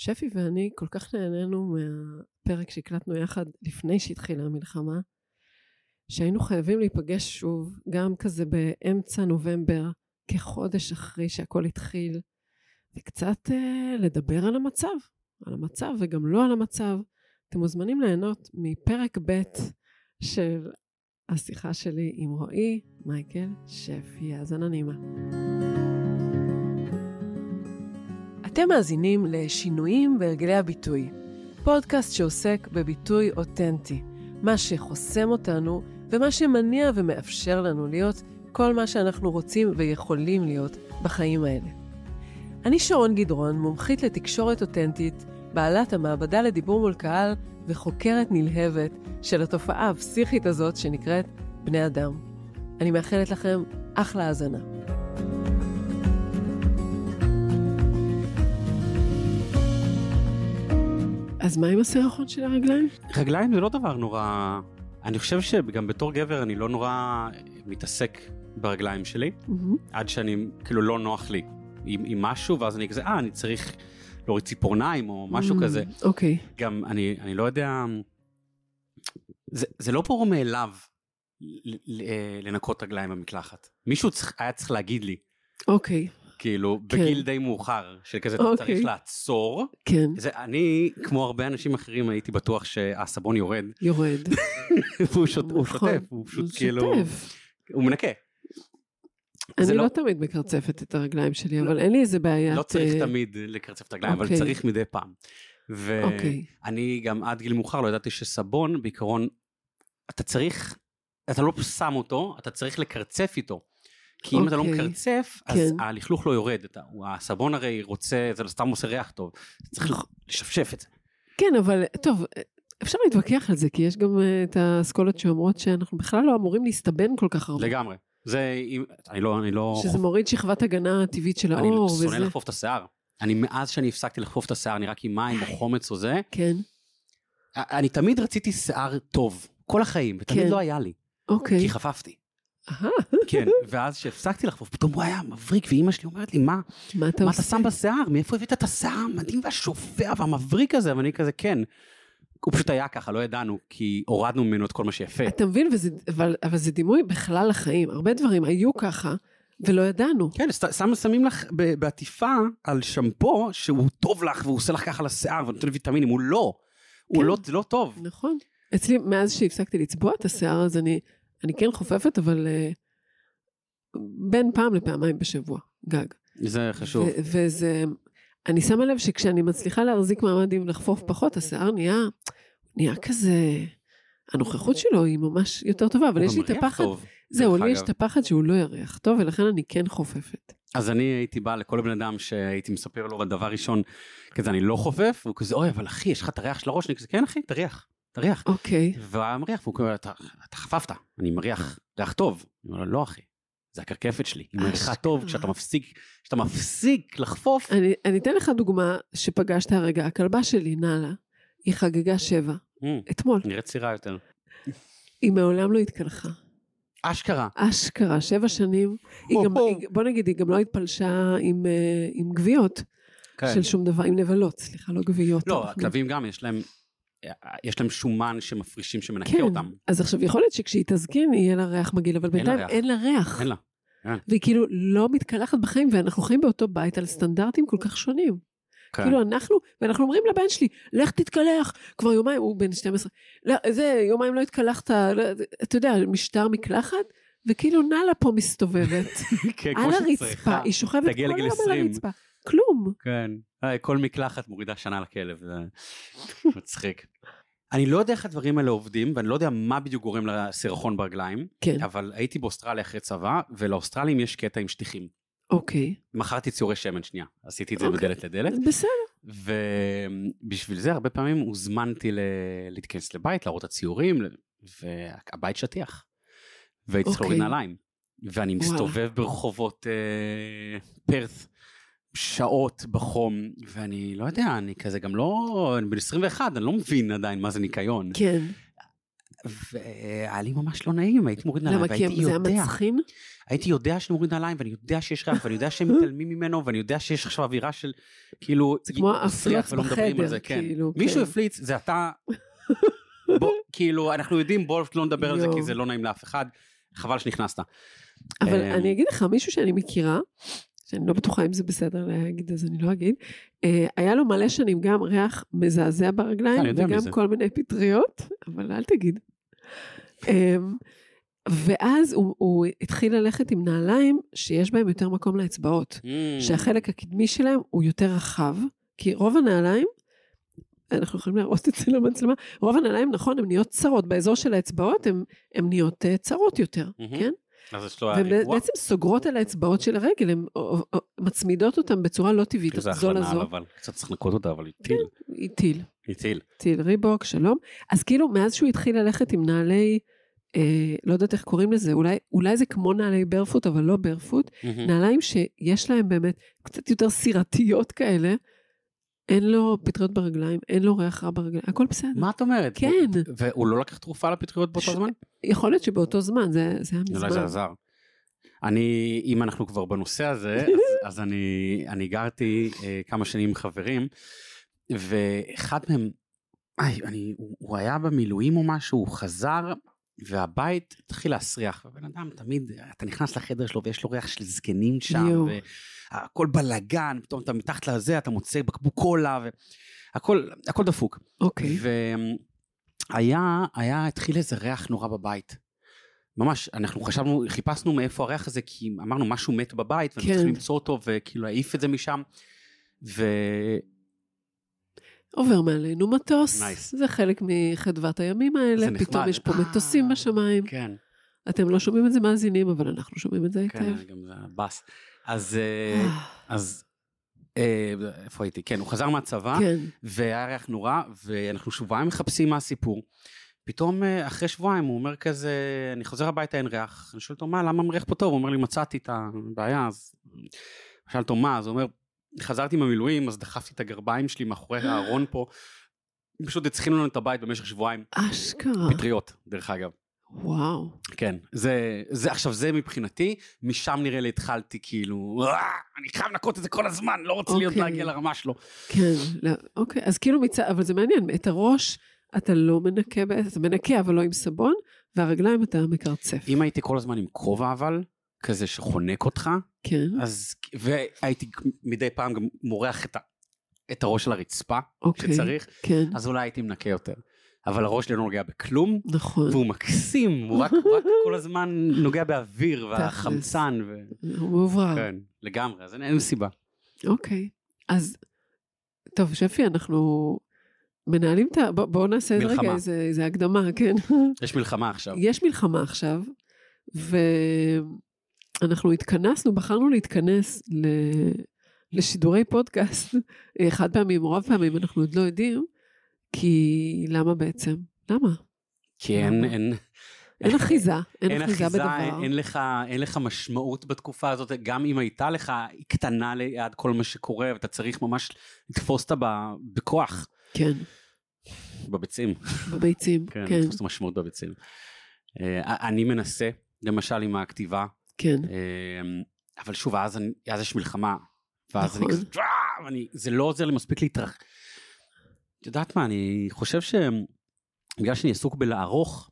שפי ואני כל כך נהנינו מהפרק שהקלטנו יחד לפני שהתחילה המלחמה, שהיינו חייבים להיפגש שוב, גם כזה באמצע נובמבר, כחודש אחרי שהכל התחיל, וקצת אה, לדבר על המצב, על המצב וגם לא על המצב. אתם מוזמנים ליהנות מפרק ב' של השיחה שלי עם רועי מייקל שפי. האזנה נעימה. אתם מאזינים לשינויים בהרגלי הביטוי, פודקאסט שעוסק בביטוי אותנטי, מה שחוסם אותנו ומה שמניע ומאפשר לנו להיות כל מה שאנחנו רוצים ויכולים להיות בחיים האלה. אני שרון גדרון, מומחית לתקשורת אותנטית, בעלת המעבדה לדיבור מול קהל וחוקרת נלהבת של התופעה הפסיכית הזאת שנקראת בני אדם. אני מאחלת לכם אחלה האזנה. אז מה עם הסירחון של הרגליים? רגליים זה לא דבר נורא... אני חושב שגם בתור גבר אני לא נורא מתעסק ברגליים שלי, מהמם. עד שאני, כאילו לא נוח לי עם, עם משהו, ואז אני כזה, אה, אני צריך להוריד ציפורניים או משהו Mm, כזה. אוקיי. גם אני, אני לא יודע, זה, זה לא ברור מאליו אה, לנקות רגליים במקלחת. מישהו צריך, היה צריך להגיד לי, אוקיי. כאילו, כן. בגיל די מאוחר, שכזה אתה אוקיי. צריך לעצור. כן, זה, אני, כמו הרבה אנשים אחרים, הייתי בטוח שהסבון יורד, יורד. והוא שוט, הוא נכון. שוטף, הוא פשוט הוא כאילו, שוטף. הוא מנקה. אני לא לא- תמיד מקרצפת את הרגליים שלי, אבל אין לי איזה בעיית... לא צריך אה, תמיד לקרצף את הרגליים, אבל אוקיי. צריך מדי פעם. אוקיי. ואני גם עד גיל מאוחר לא ידעתי שסבון בעיקרון אתה צריך אתה לא שם אותו אתה צריך לקרצף איתו. כי אם אתה לא אוקיי. מקרצף אז כן. הלכלוך לא יורד הסבון הרי רוצה זה לא סתם עושה ריח טוב צריך נכון. לשפשף את זה. כן, אבל טוב, אפשר להתווכח על זה, כי יש גם אה, את האסכולות שאומרות שאנחנו בכלל לא אמורים להסתבן כל כך הרבה. לגמרי זה אני לא אני לא שזה מוריד שכבת הגנה טבעית של אני האור שונא וזה. לחפוף את השיער. אני מאז שאני הפסקתי לחפוף את השיער אני רק עם מים או חומץ או זה כן, אני תמיד רציתי שיער טוב כל החיים ותמיד כן. לא היה לי אוקיי. כי חפפתי. כן, ואז שהפסקתי לחפוף, פתאום הוא היה מבריק, ואימא שלי אומרת לי, מה, מה אתה מה אתה? שם בשיער? מאיפה הבאת את השיער המדהים והשופע והמבריק הזה? ואני כזה, כן. הוא פשוט היה ככה, לא ידענו, כי הורדנו ממנו את כל מה שיפה. אתה מבין, וזה, אבל, אבל זה דימוי בכלל לחיים. הרבה דברים היו ככה, ולא ידענו. כן, שם, שמים לך בעטיפה על שמפו שהוא טוב לך והוא עושה לך ככה לשיער ונותן ויטמינים, הוא לא. הוא כן. לא, זה לא טוב. נכון. אצלי, מאז שהפסקתי לצבוע את השיער, אז אני, אני כן חופפת, אבל uh, בין פעם לפעמיים בשבוע, גג. זה חשוב. ו- וזה, אני שמה לב שכשאני מצליחה להחזיק מעמד עם לחפוף פחות, השיער נהיה, נהיה כזה, הנוכחות שלו היא ממש יותר טובה, אבל יש לי את הפחד, טוב, זהו, לי יש. את הפחד שהוא לא יריח טוב, ולכן אני כן חופפת. אז אני הייתי בא לכל בן אדם שהייתי מספר לו דבר ראשון, כזה אני לא חופף, והוא כזה, אוי, אבל אחי, יש לך את הריח של הראש, אני כזה, כן אחי, תריח, תריח. אוקיי, והוא היה מריח, והוא אומר, אתה, אתה חפפת, אני מריח ריח טוב. אני אומר לו, לא אחי, זה הקרקפת שלי, היא מריחה אשכרה. טוב כשאתה מפסיק, כשאתה מפסיק לחפוף. אני, אני אתן לך דוגמה שפגשת הרגע, הכלבה שלי, נאלה, היא חגגה שבע, אמ, אתמול, נראית צעירה יותר. היא מעולם לא התקלחה. אשכרה. אשכרה, שבע שנים, היא גם. היא, בוא נגיד, היא גם לא התפלשה עם, אה, עם גוויות כן. של שום דבר, עם נבלות, סליחה, לא גוויות. לא, הכלבים גם, יש להם, יש להם שומן שמפרישים שמנקה כן, אותם. אז עכשיו יכול להיות שכשהיא תזקין יהיה לה ריח מגעיל, אבל אין לה בינתיים ריח. אין לה. אין לה. והיא כאילו לא מתקלחת בחיים, ואנחנו חיים באותו בית על סטנדרטים כל כך שונים. כן. כאילו אנחנו, ואנחנו אומרים לבן שלי, לך תתקלח, כבר יומיים, הוא בן 12, לא, זה, יומיים לא התקלחת, לא, אתה יודע, משטר מקלחת, וכאילו נאלה פה מסתובבת, כן, על הרצפה. היא שוכבת כל היום על 20. הרצפה, כלום. כן. אה, כל מקלחת מורידה שנה לכלב, זה מצחיק. אני לא יודע איך הדברים האלה עובדים, ואני לא יודע מה בדיוק גורם לסירחון ברגליים, כן, אבל הייתי באוסטרליה אחרי צבא, ולאוסטרלים יש קטע עם שטיחים. אוקיי, מכרתי ציורי שמן שנייה, עשיתי את זה אוקיי. בדלת לדלת, בסדר, ובשביל זה הרבה פעמים הוזמנתי ל- להתכנס לבית, להראות את הציורים, והבית שטיח. והייתי צריך אוקיי. להוריד נעליים. ואני. מסתובב ברחובות אה, פרת' שעות בחום, ואני לא יודע, אני כזה גם לא, אני בן 21, אני לא מבין עדיין מה זה ניקיון. כן, והיה לי ממש לא נעים, הייתי מוריד נעליים, למה? כי והייתי זה היה יודע, מצחין? הייתי יודע שאני מוריד נעליים, ואני יודע שיש ריח, ואני יודע שהם מתעלמים ממנו, ואני יודע שיש עכשיו אווירה של, כאילו, זה כמו על בחדר, כן. כאילו, מישהו כן. הפליץ, זה אתה, בוא, כאילו, אנחנו יודעים, בוא לא נדבר על זה, כי. זה לא נעים לאף אחד, חבל שנכנסת. אבל אמ, אני אגיד לך, מישהו שאני מכירה, שאני לא בטוחה אם זה בסדר להגיד אז אני לא אגיד, אה, היה לו מלא שנים גם ריח מזעזע ברגליים, וגם זה. כל מיני פטריות, אבל אל תגיד. אמ, ואז הוא, הוא התחיל ללכת עם נעליים שיש בהם יותר מקום לאצבעות, Mm. שהחלק הקדמי שלהם הוא יותר רחב, כי רוב הנעליים, אנחנו יכולים להראות את זה למצלמה, רוב הנעליים, נכון, הן נהיות צרות, באזור של האצבעות הן נהיות אה, צרות יותר, מהמם. כן? אז יש לו והן. בעצם סוגרות על האצבעות של הרגל, הן או- או- מצמידות אותן בצורה לא טבעית, זו לזו. אבל קצת צריך לנקות אותה, אבל היא טיל, היא טיל, היא טיל. טיל ריבוק, שלום. אז כאילו, מאז שהוא התחיל ללכת עם נעלי, אה, לא יודעת איך קוראים לזה, אולי, אולי זה כמו נעלי ברפוט, אבל לא ברפוט, מהמם. נעליים שיש להם באמת קצת יותר סירתיות כאלה, אין לו פטריות ברגליים, אין לו ריח רע ברגליים, הכל בסדר. מה את אומרת? כן. הוא- והוא לא לקח תרופה לפטריות באותו ש- זמן? יכול להיות שבאותו זמן, זה, זה היה אולי זה מזמן. עזר. אני, אם אנחנו כבר בנושא הזה, אז, אז אני, אני גרתי אה, כמה שנים עם חברים, ואחד מהם, איי, אני, הוא, הוא היה במילואים או משהו, הוא חזר, והבית התחיל להסריח. ובן אדם תמיד, אתה נכנס לחדר שלו ויש לו ריח של זקנים שם, יואו. והכל בלאגן, פתאום אתה מתחת לזה, אתה מוצא בקבוק קולה, והכל הכל דפוק. אוקיי. והיה, היה, התחיל איזה ריח נורא בבית. ממש, אנחנו חשבנו, חיפשנו מאיפה הריח הזה, כי אמרנו משהו מת בבית, ואנחנו כן. צריכים למצוא אותו, וכאילו להעיף את זה משם. ו... עובר מעלינו מטוס, Nice. זה חלק מחדוות הימים האלה. פתאום יש פה אה. מטוסים בשמיים. כן, אתם לא שומעים את זה מאזינים, אבל אנחנו שומעים את זה כן, היטב. גם זה הבאס. אז, אה, אז, אה, איפה הייתי? כן, הוא חזר מהצבא, כן, והיה ריח נורא, ואנחנו שבועיים מחפשים מה הסיפור. פתאום אה, אחרי שבועיים הוא אומר כזה, אני חוזר הביתה אין ריח. אני שואל אותו מה, למה מריח פה טוב? הוא אומר לי מצאתי את הבעיה, אז... שאל אותו מה, אז הוא אומר, חזרתי מהמילואים, אז דחפתי את הגרביים שלי מאחורי הארון פה. פשוט הצחינו לנו את הבית במשך שבועיים. אשכרה. פטריות, דרך אגב. וואו. כן, זה, זה, עכשיו זה מבחינתי, משם נראה לי התחלתי כאילו, "אה, אני חייב לנקות את זה כל הזמן, לא רוצה להיות אוקיי. להגיע לרמה שלו. כן, לא, אוקיי, אז כאילו מצד, אבל זה מעניין, את הראש אתה לא מנקה, אתה מנקה אבל לא עם סבון, והרגליים אתה מקרצף. אם הייתי כל הזמן עם כובע אבל, כזה שחונק אותך, כן, אז, והייתי מדי פעם גם מורח את, ה, את הראש על הרצפה, אוקיי. שצריך, כן, אז אולי הייתי מנקה יותר. אבל הראש שלי לא נוגע בכלום, נכון. והוא מקסים, הוא רק, הוא רק כל הזמן נוגע באוויר והחמצן, ו... הוא מאוברר. כן, לגמרי, אז אין, אין סיבה. אוקיי. אז, טוב, שפי, אנחנו מנהלים את ה... בוא- בואו נעשה את מלחמה. רגע איזה איזה הקדמה, כן. יש מלחמה עכשיו. יש מלחמה עכשיו, ואנחנו התכנסנו, בחרנו להתכנס ל... לשידורי פודקאסט, חד פעמים או רב פעמים, אנחנו עוד לא יודעים, כי למה בעצם? למה? כי אין, למה? אין, אין אחיזה, אין אין אחיזה אחיזה, בדבר. אין, אין, לך, אין לך משמעות בתקופה הזאת, גם אם הייתה לך, היא קטנה ליד כל מה שקורה, ואתה צריך ממש לתפוס אותה בכוח, כן, בביצים. בביצים, כן, כן, לתפוס את המשמעות בביצים. אה, אני מנסה, למשל עם הכתיבה, כן, אה, אבל שוב, אז, אני, אז יש מלחמה, ואז אני נכון. כזה, "אה", ואני, זה לא עוזר לי מספיק להתרח... את יודעת מה, אני חושב שבגלל שאני עסוק בלערוך,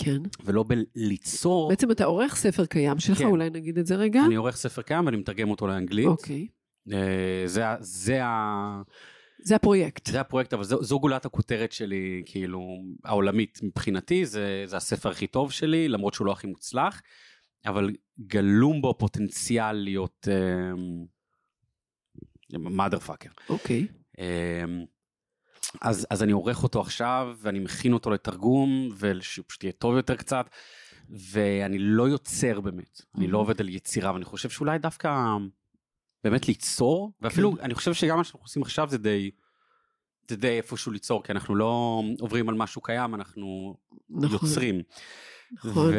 כן. ולא בליצור, בעצם אתה עורך ספר קיים שלך, כן. אולי נגיד את זה רגע? אני עורך ספר קיים ואני מתרגם אותו לאנגלית. אוקיי. אה, זה, זה, ה- זה הפרויקט. זה הפרויקט, אבל זו, זו גולת הכותרת שלי, כאילו, העולמית מבחינתי, זה, זה הספר הכי טוב שלי, למרות שהוא לא הכי מוצלח, אבל גלום בו פוטנציאל להיות מאדר פאקר. אוקיי. אז, אז אני עורך אותו עכשיו, ואני מכין אותו לתרגום, ושהוא פשוט יהיה טוב יותר קצת, ואני לא יוצר באמת, אני לא. עובד על יצירה, ואני חושב שאולי דווקא באמת ליצור, ואפילו אני חושב שגם מה שאנחנו עושים עכשיו זה די, זה די איפשהו ליצור, כי אנחנו לא עוברים על משהו קיים, אנחנו נכון. יוצרים. נכון. ו...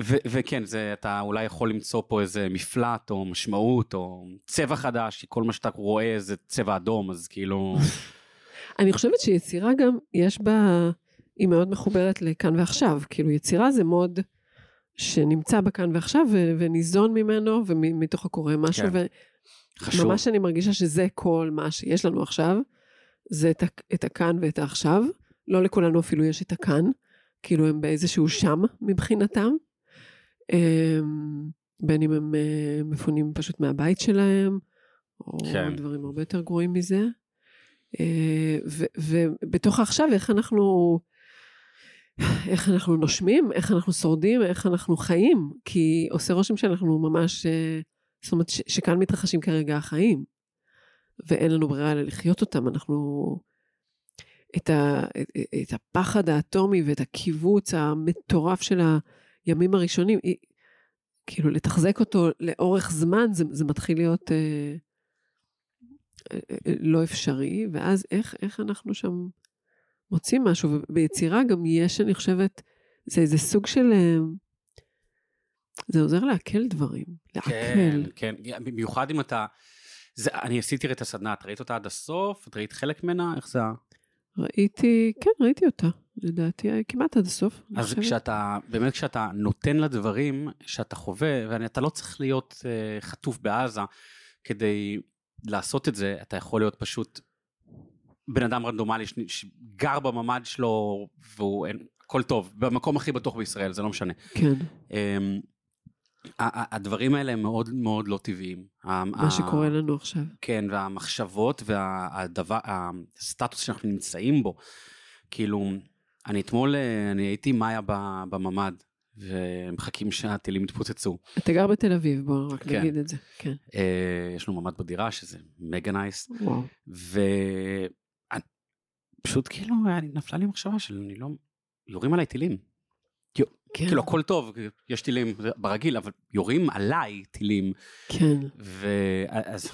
ו- וכן, זה, אתה אולי יכול למצוא פה איזה מפלט או משמעות או צבע חדש, כי כל מה שאתה רואה זה צבע אדום, אז כאילו... אני חושבת שיצירה גם, יש בה, היא מאוד מחוברת לכאן ועכשיו. כאילו, יצירה זה מאוד שנמצא בכאן ועכשיו, ו- וניזון ממנו, ומתוך הקורא משהו, כן. חשוב. וממש אני מרגישה שזה כל מה שיש לנו עכשיו, זה את, ה- את הכאן ואת העכשיו. לא לכולנו אפילו יש את הכאן, כאילו הם באיזשהו שם מבחינתם. אמ, בין אם הם אה, מפונים פשוט מהבית שלהם, או כן. דברים הרבה יותר גרועים מזה. אה, ובתוך העכשיו, איך אנחנו, איך אנחנו נושמים, איך אנחנו שורדים, איך אנחנו חיים, כי עושה רושם שאנחנו ממש, אה, זאת אומרת, שכאן מתרחשים כרגע החיים, ואין לנו ברירה אלא לחיות אותם, אנחנו... את, ה, את, את הפחד האטומי ואת הקיבוץ המטורף של הימים הראשונים, היא- כאילו לתחזק אותו לאורך זמן, זה, זה מתחיל להיות אה, אה, אה, לא אפשרי, ואז איך, איך אנחנו שם מוצאים משהו, וביצירה גם יש, אני חושבת, זה איזה סוג של... אה, זה עוזר לעכל דברים, כן, לעכל. כן, במיוחד אם אתה... זה, אני עשיתי את הסדנה, את ראית אותה עד הסוף? את ראית חלק ממנה? איך זה? ראיתי, כן, ראיתי אותה, לדעתי, כמעט עד הסוף. אז. כשאתה, באמת כשאתה נותן לדברים שאתה חווה, ואתה לא צריך להיות uh, חטוף בעזה כדי לעשות את זה, אתה יכול להיות פשוט בן אדם רנדומלי שגר בממ"ד שלו, והוא, אין, הכל טוב, במקום הכי בטוח בישראל, זה לא משנה. כן, Um, הדברים האלה הם מאוד מאוד לא טבעיים. מה שקורה לנו עכשיו. כן, והמחשבות והדבר, הסטטוס שאנחנו נמצאים בו. כאילו, אני אתמול, אה, אני הייתי מאיה בממ"ד, ומחכים שהטילים יתפוצצו. אתה גר בתל אביב, בוא רק כן. נגיד את זה. כן. אה, יש לנו ממ"ד בדירה, שזה מגה נייס, וואו. ופשוט כאילו, היה לי- נפלה לי מחשבה של, אני לא, יורים עליי טילים. כן. כאילו, הכל טוב, יש טילים ברגיל, אבל יורים עליי טילים. כן. ואז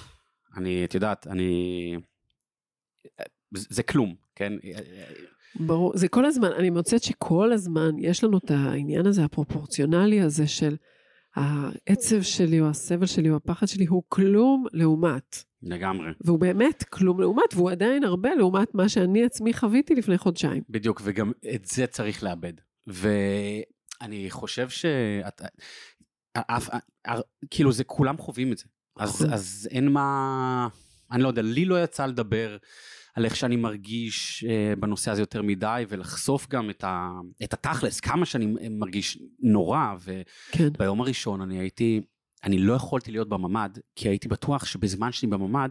אני, את יודעת, אני... זה כלום, כן? ברור, זה כל הזמן, אני מוצאת שכל הזמן יש לנו את העניין הזה, הפרופורציונלי הזה של העצב שלי או הסבל שלי או הפחד שלי הוא כלום לעומת. לגמרי. והוא באמת כלום לעומת, והוא עדיין הרבה לעומת מה שאני עצמי חוויתי לפני חודשיים. בדיוק, וגם את זה צריך לאבד. ואני חושב שאת... אף, כאילו זה כולם חווים את זה. אז, נכון. אז אין מה... אני לא יודע, לי לא יצא לדבר על איך שאני מרגיש אה, בנושא הזה יותר מדי, ולחשוף גם את, ה, את התכלס, כמה שאני מרגיש נורא. כן. וביום הראשון אני הייתי, אני לא יכולתי להיות בממ"ד, כי הייתי בטוח שבזמן שאני בממ"ד,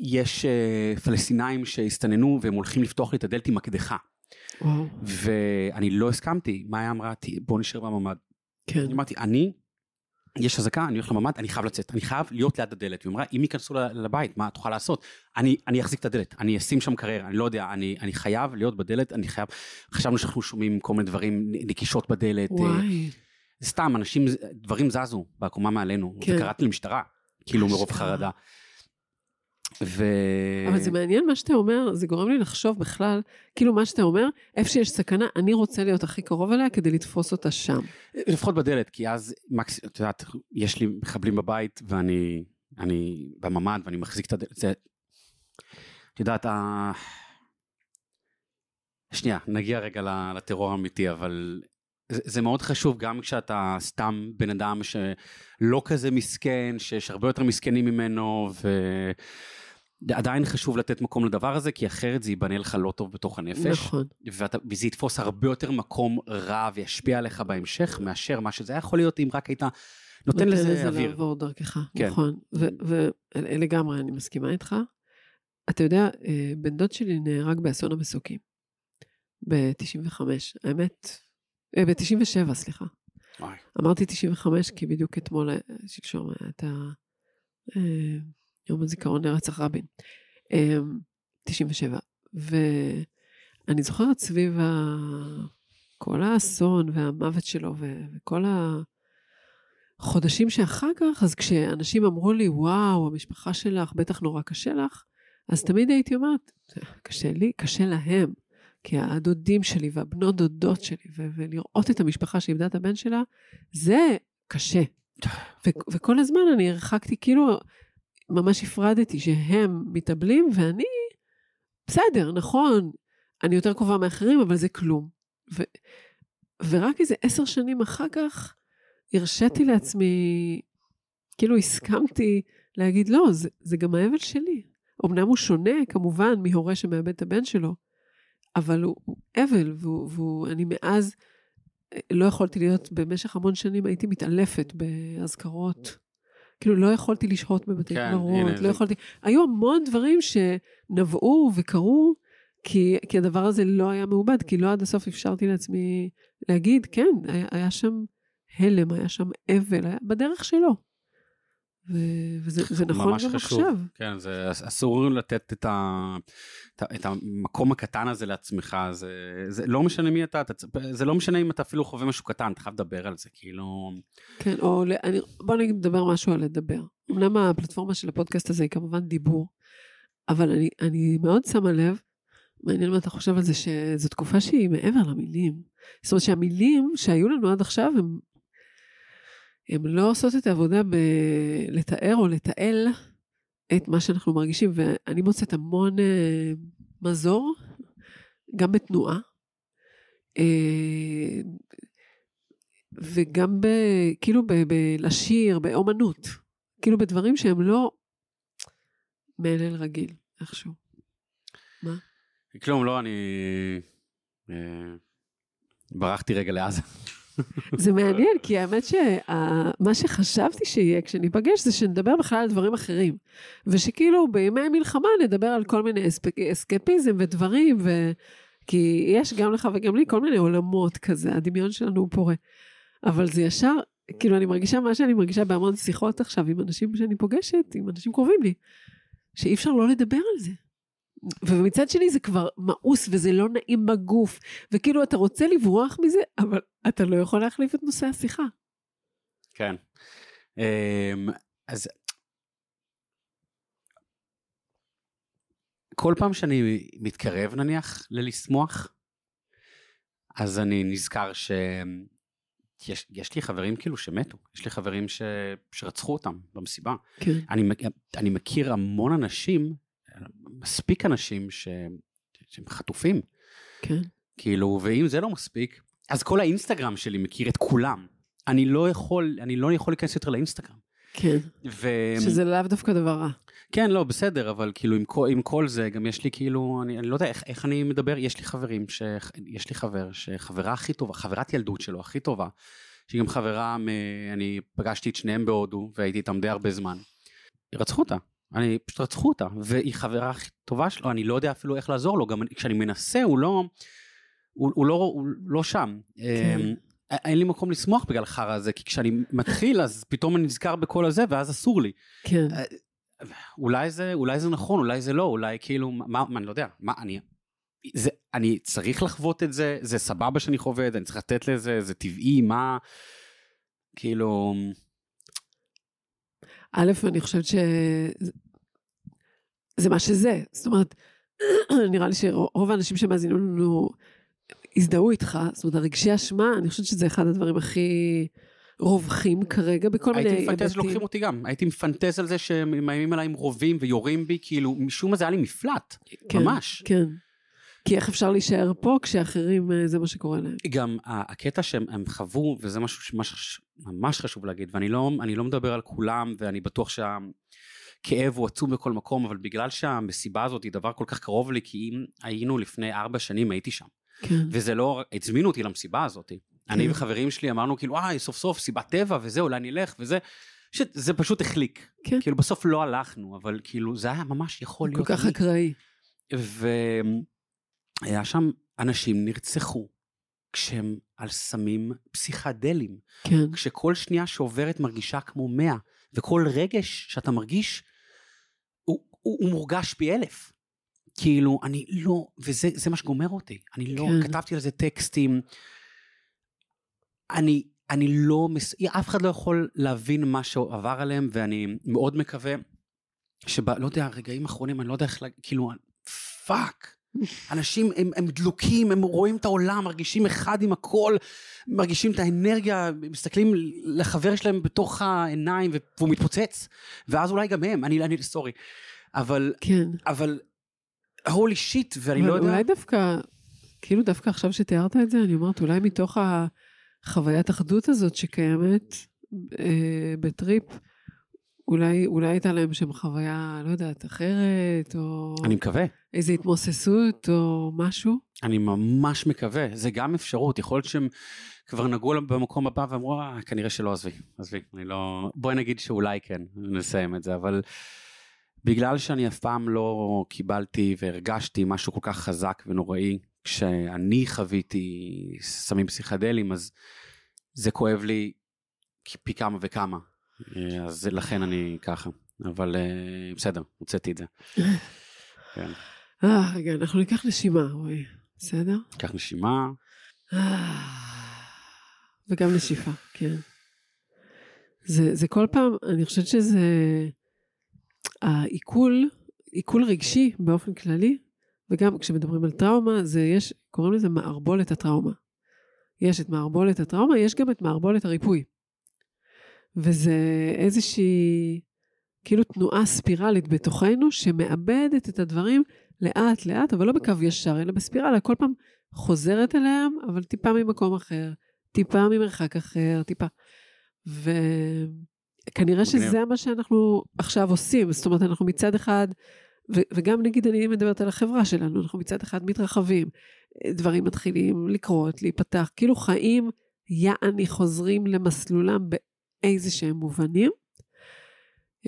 יש אה, פלסטינאים שהסתננו והם הולכים לפתוח לי את הדלת עם מקדחה. וואו. ואני לא הסכמתי, מאיה אמרה, "ת- בוא נשאר בממ"ד. כן. אני אמרתי, אני, יש אזעקה, אני הולך לממ"ד, אני חייב לצאת, אני חייב להיות ליד הדלת. היא אמרה, אם ייכנסו לבית, מה תוכל לעשות? אני, אני אחזיק את הדלת, אני אשים שם קריירה, אני לא יודע, אני, אני חייב להיות בדלת, אני חייב, חשבנו שאנחנו שומעים כל מיני דברים, נקישות בדלת, אה, וואי. סתם, אנשים, דברים זזו בעקומה מעלינו, כן. וקראתי למשטרה, כאילו מרוב. חרדה. ו... אבל זה מעניין מה שאתה אומר, זה גורם לי לחשוב בכלל, כאילו מה שאתה אומר, איפה שיש סכנה, אני רוצה להיות הכי קרוב אליה כדי לתפוס אותה שם. לפחות בדלת, כי אז, מקס... את יודעת, יש לי מחבלים בבית, ואני אני בממ"ד, ואני מחזיק את הדלת, זה... את יודעת, ה... שנייה, נגיע רגע לטרור האמיתי, אבל זה, מאוד חשוב גם כשאתה סתם בן אדם שלא כזה מסכן, שיש הרבה יותר מסכנים ממנו, ועדיין חשוב לתת מקום לדבר הזה, כי אחרת זה ייבנה לך לא טוב בתוך הנפש. נכון. ואתה, וזה יתפוס הרבה יותר מקום רע וישפיע עליך בהמשך, מאשר מה שזה היה יכול להיות אם רק היית נותן לזה אוויר. לעבור דרכך, כן. נכון. ולגמרי, אני מסכימה איתך. אתה יודע, אה, בן דוד שלי נהרג באסון המסוקים. ב-95, האמת, אה, ב-97, סליחה. וואי. אמרתי 95 כי בדיוק אתמול, אה, שלשום היה את ה... יום הזיכרון לרצח רבין. אה, 97. ואני זוכרת סביב ה... כל האסון והמוות שלו ו- וכל החודשים שאחר כך, אז כשאנשים אמרו לי, וואו, המשפחה שלך בטח נורא קשה לך, אז תמיד הייתי אומרת, קשה לי, קשה להם. כי הדודים שלי והבנות דודות שלי, ו- ולראות את המשפחה שאיבדה את הבן שלה, זה קשה. ו- וכל הזמן אני הרחקתי, כאילו, ממש הפרדתי שהם מתאבלים, ואני, בסדר, נכון, אני יותר קרובה מאחרים, אבל זה כלום. ו, ורק איזה עשר שנים אחר כך, הרשיתי לעצמי, כאילו הסכמתי להגיד, לא, זה, זה גם האבל שלי. אמנם הוא שונה, כמובן, מהורה שמאבד את הבן שלו, אבל הוא, הוא אבל, ואני מאז אה, לא יכולתי להיות, במשך המון שנים הייתי מתעלפת באזכרות. כאילו לא יכולתי לשהות בבתי כן, קברות, לא יכולתי... היו המון דברים שנבעו וקרו, כי, כי הדבר הזה לא היה מעובד, כי לא עד הסוף אפשרתי לעצמי להגיד, כן, היה, היה שם הלם, היה שם אבל, היה בדרך שלו. וזה, זה נכון גם חשוב. עכשיו. כן, זה אסור לתת את, ה, את, את המקום הקטן הזה לעצמך, זה, זה לא משנה מי אתה, אתה, זה לא משנה אם אתה אפילו חווה משהו קטן, אתה חייב לדבר על זה, כאילו... כן, או אני, בוא נגיד נדבר משהו על לדבר. אמנם הפלטפורמה של הפודקאסט הזה היא כמובן דיבור, אבל אני, אני מאוד שמה לב, מעניין מה אתה חושב על זה, שזו תקופה שהיא מעבר למילים. זאת אומרת שהמילים שהיו לנו עד עכשיו, הם הן לא עושות את העבודה בלתאר או לתעל את מה שאנחנו מרגישים, ואני מוצאת המון uh, מזור, גם בתנועה, uh, וגם ב, כאילו ב, בלשיר, באומנות, כאילו בדברים שהם לא מלל רגיל, איכשהו. מה? כלום, לא, אני... Uh, ברחתי רגע לעזה. זה מעניין, כי האמת שמה שחשבתי שיהיה כשניפגש זה שנדבר בכלל על דברים אחרים. ושכאילו בימי מלחמה נדבר על כל מיני אספ... אסקפיזם ודברים, ו... כי יש גם לך וגם לי כל מיני עולמות כזה, הדמיון שלנו הוא פורה. אבל זה ישר, כאילו אני מרגישה מה שאני מרגישה בהמון שיחות עכשיו עם אנשים שאני פוגשת, עם אנשים קרובים לי, שאי אפשר לא לדבר על זה. ומצד שני זה כבר מאוס וזה לא נעים בגוף, וכאילו אתה רוצה לברוח מזה, אבל אתה לא יכול להחליף את נושא השיחה. כן. אמ, אז כל פעם שאני מתקרב נניח ללשמוח, אז אני נזכר שיש יש לי חברים כאילו שמתו, יש לי חברים ש, שרצחו אותם במסיבה. כן. אני, אני מכיר המון אנשים מספיק אנשים ש... שהם חטופים. כן. כאילו, ואם זה לא מספיק, אז כל האינסטגרם שלי מכיר את כולם. אני לא יכול, אני לא יכול להיכנס יותר לאינסטגרם. כן. ו... שזה לאו דווקא דבר רע. כן, לא, בסדר, אבל כאילו עם כל, עם כל זה, גם יש לי כאילו, אני, אני לא יודע איך, איך אני מדבר, יש לי חברים, ש, יש לי חבר שחברה הכי טובה, חברת ילדות שלו הכי טובה, שהיא גם חברה, מ, אני פגשתי את שניהם בהודו והייתי איתם די הרבה זמן. רצחו אותה. אני פשוט רצחו אותה, והיא חברה הכי טובה שלו, אני לא יודע אפילו איך לעזור לו, גם כשאני מנסה הוא לא, הוא, הוא לא, הוא לא שם. כן. אמ, אין לי מקום לשמוח בגלל החרא הזה, כי כשאני מתחיל אז פתאום אני נזכר בכל הזה ואז אסור לי. כן. אולי זה, אולי זה נכון, אולי זה לא, אולי כאילו, מה, מה אני לא יודע, מה אני, זה, אני צריך לחוות את זה, זה סבבה שאני חווה את זה, אני צריך לתת לזה, זה טבעי, מה, כאילו... א', אני חושבת שזה מה שזה. זאת אומרת, נראה לי שרוב האנשים שמאזינים לנו הזדהו איתך, זאת אומרת, הרגשי אשמה, אני חושבת שזה אחד הדברים הכי רווחים כרגע בכל מיני היבטים. הייתי מפנטז לוקחים אותי גם, הייתי מפנטז על זה שהם מאיימים עליי עם רובים ויורים בי, כאילו, משום מה זה היה לי מפלט, כן, ממש. כן. כי איך אפשר להישאר פה כשאחרים אה, זה מה שקורה להם? גם הקטע שהם חוו, וזה משהו שממש חשוב להגיד, ואני לא, לא מדבר על כולם, ואני בטוח שהכאב הוא עצום בכל מקום, אבל בגלל שהמסיבה הזאת היא דבר כל כך קרוב לי, כי אם היינו לפני ארבע שנים הייתי שם. כן. וזה לא, הזמינו אותי למסיבה הזאת. כן. אני וחברים שלי אמרנו כאילו, וואי, סוף סוף סיבת טבע וזה, אולי נלך וזה. שזה פשוט החליק. כן. כאילו בסוף לא הלכנו, אבל כאילו זה היה ממש יכול להיות... כל כך אקראי. ו... היה שם אנשים נרצחו כשהם על סמים פסיכדליים. כן. כשכל שנייה שעוברת מרגישה כמו מאה, וכל רגש שאתה מרגיש, הוא, הוא, מורגש פי אלף. כאילו, אני לא, וזה מה שגומר אותי. אני לא, כן. כתבתי על זה טקסטים. אני, אני לא, מס... אף אחד לא יכול להבין מה שעבר עליהם, ואני מאוד מקווה שב... לא יודע, רגעים אחרונים, אני לא יודע איך, כאילו, fuck. אנשים הם, הם דלוקים, הם רואים את העולם, מרגישים אחד עם הכל, מרגישים את האנרגיה, מסתכלים לחבר שלהם בתוך העיניים והוא מתפוצץ, ואז אולי גם הם, אני, אני sorry, אבל, כן. אבל holy shit, ואני לא יודע... אולי דווקא, כאילו דווקא עכשיו שתיארת את זה, אני אומרת, אולי מתוך החוויית אחדות הזאת שקיימת אה, בטריפ, אולי, אולי הייתה להם שם חוויה, לא יודעת, אחרת, או אני מקווה. איזו התמוססות, או משהו. אני ממש מקווה, זה גם אפשרות, יכול להיות שהם כבר נגעו במקום הבא ואמרו, אה, כנראה שלא, עזבי, עזבי, אני לא... בואי נגיד שאולי כן, נסיים את זה, אבל בגלל שאני אף פעם לא קיבלתי והרגשתי משהו כל כך חזק ונוראי, כשאני חוויתי סמים פסיכדליים, אז זה כואב לי פי כמה וכמה, אז לכן אני ככה, אבל אה, בסדר, הוצאתי את זה. כן, אה, רגע, אנחנו ניקח נשימה, רועי, בסדר? קח נשימה. אה, וגם נשיפה, כן. זה, זה כל פעם, אני חושבת שזה העיכול, עיכול רגשי באופן כללי, וגם כשמדברים על טראומה, זה יש, קוראים לזה מערבולת הטראומה. יש את מערבולת הטראומה, יש גם את מערבולת הריפוי. וזה איזושהי, כאילו תנועה ספירלית בתוכנו, שמאבדת את הדברים לאט לאט, אבל לא בקו ישר, אלא בספירלה, כל פעם חוזרת אליהם, אבל טיפה ממקום אחר, טיפה ממרחק אחר, טיפה. וכנראה שזה מה שאנחנו עכשיו עושים, זאת אומרת, אנחנו מצד אחד, ו- וגם נגיד אני מדברת על החברה שלנו, אנחנו מצד אחד מתרחבים, דברים מתחילים לקרות, להיפתח, כאילו חיים יעני חוזרים למסלולם באיזה שהם מובנים.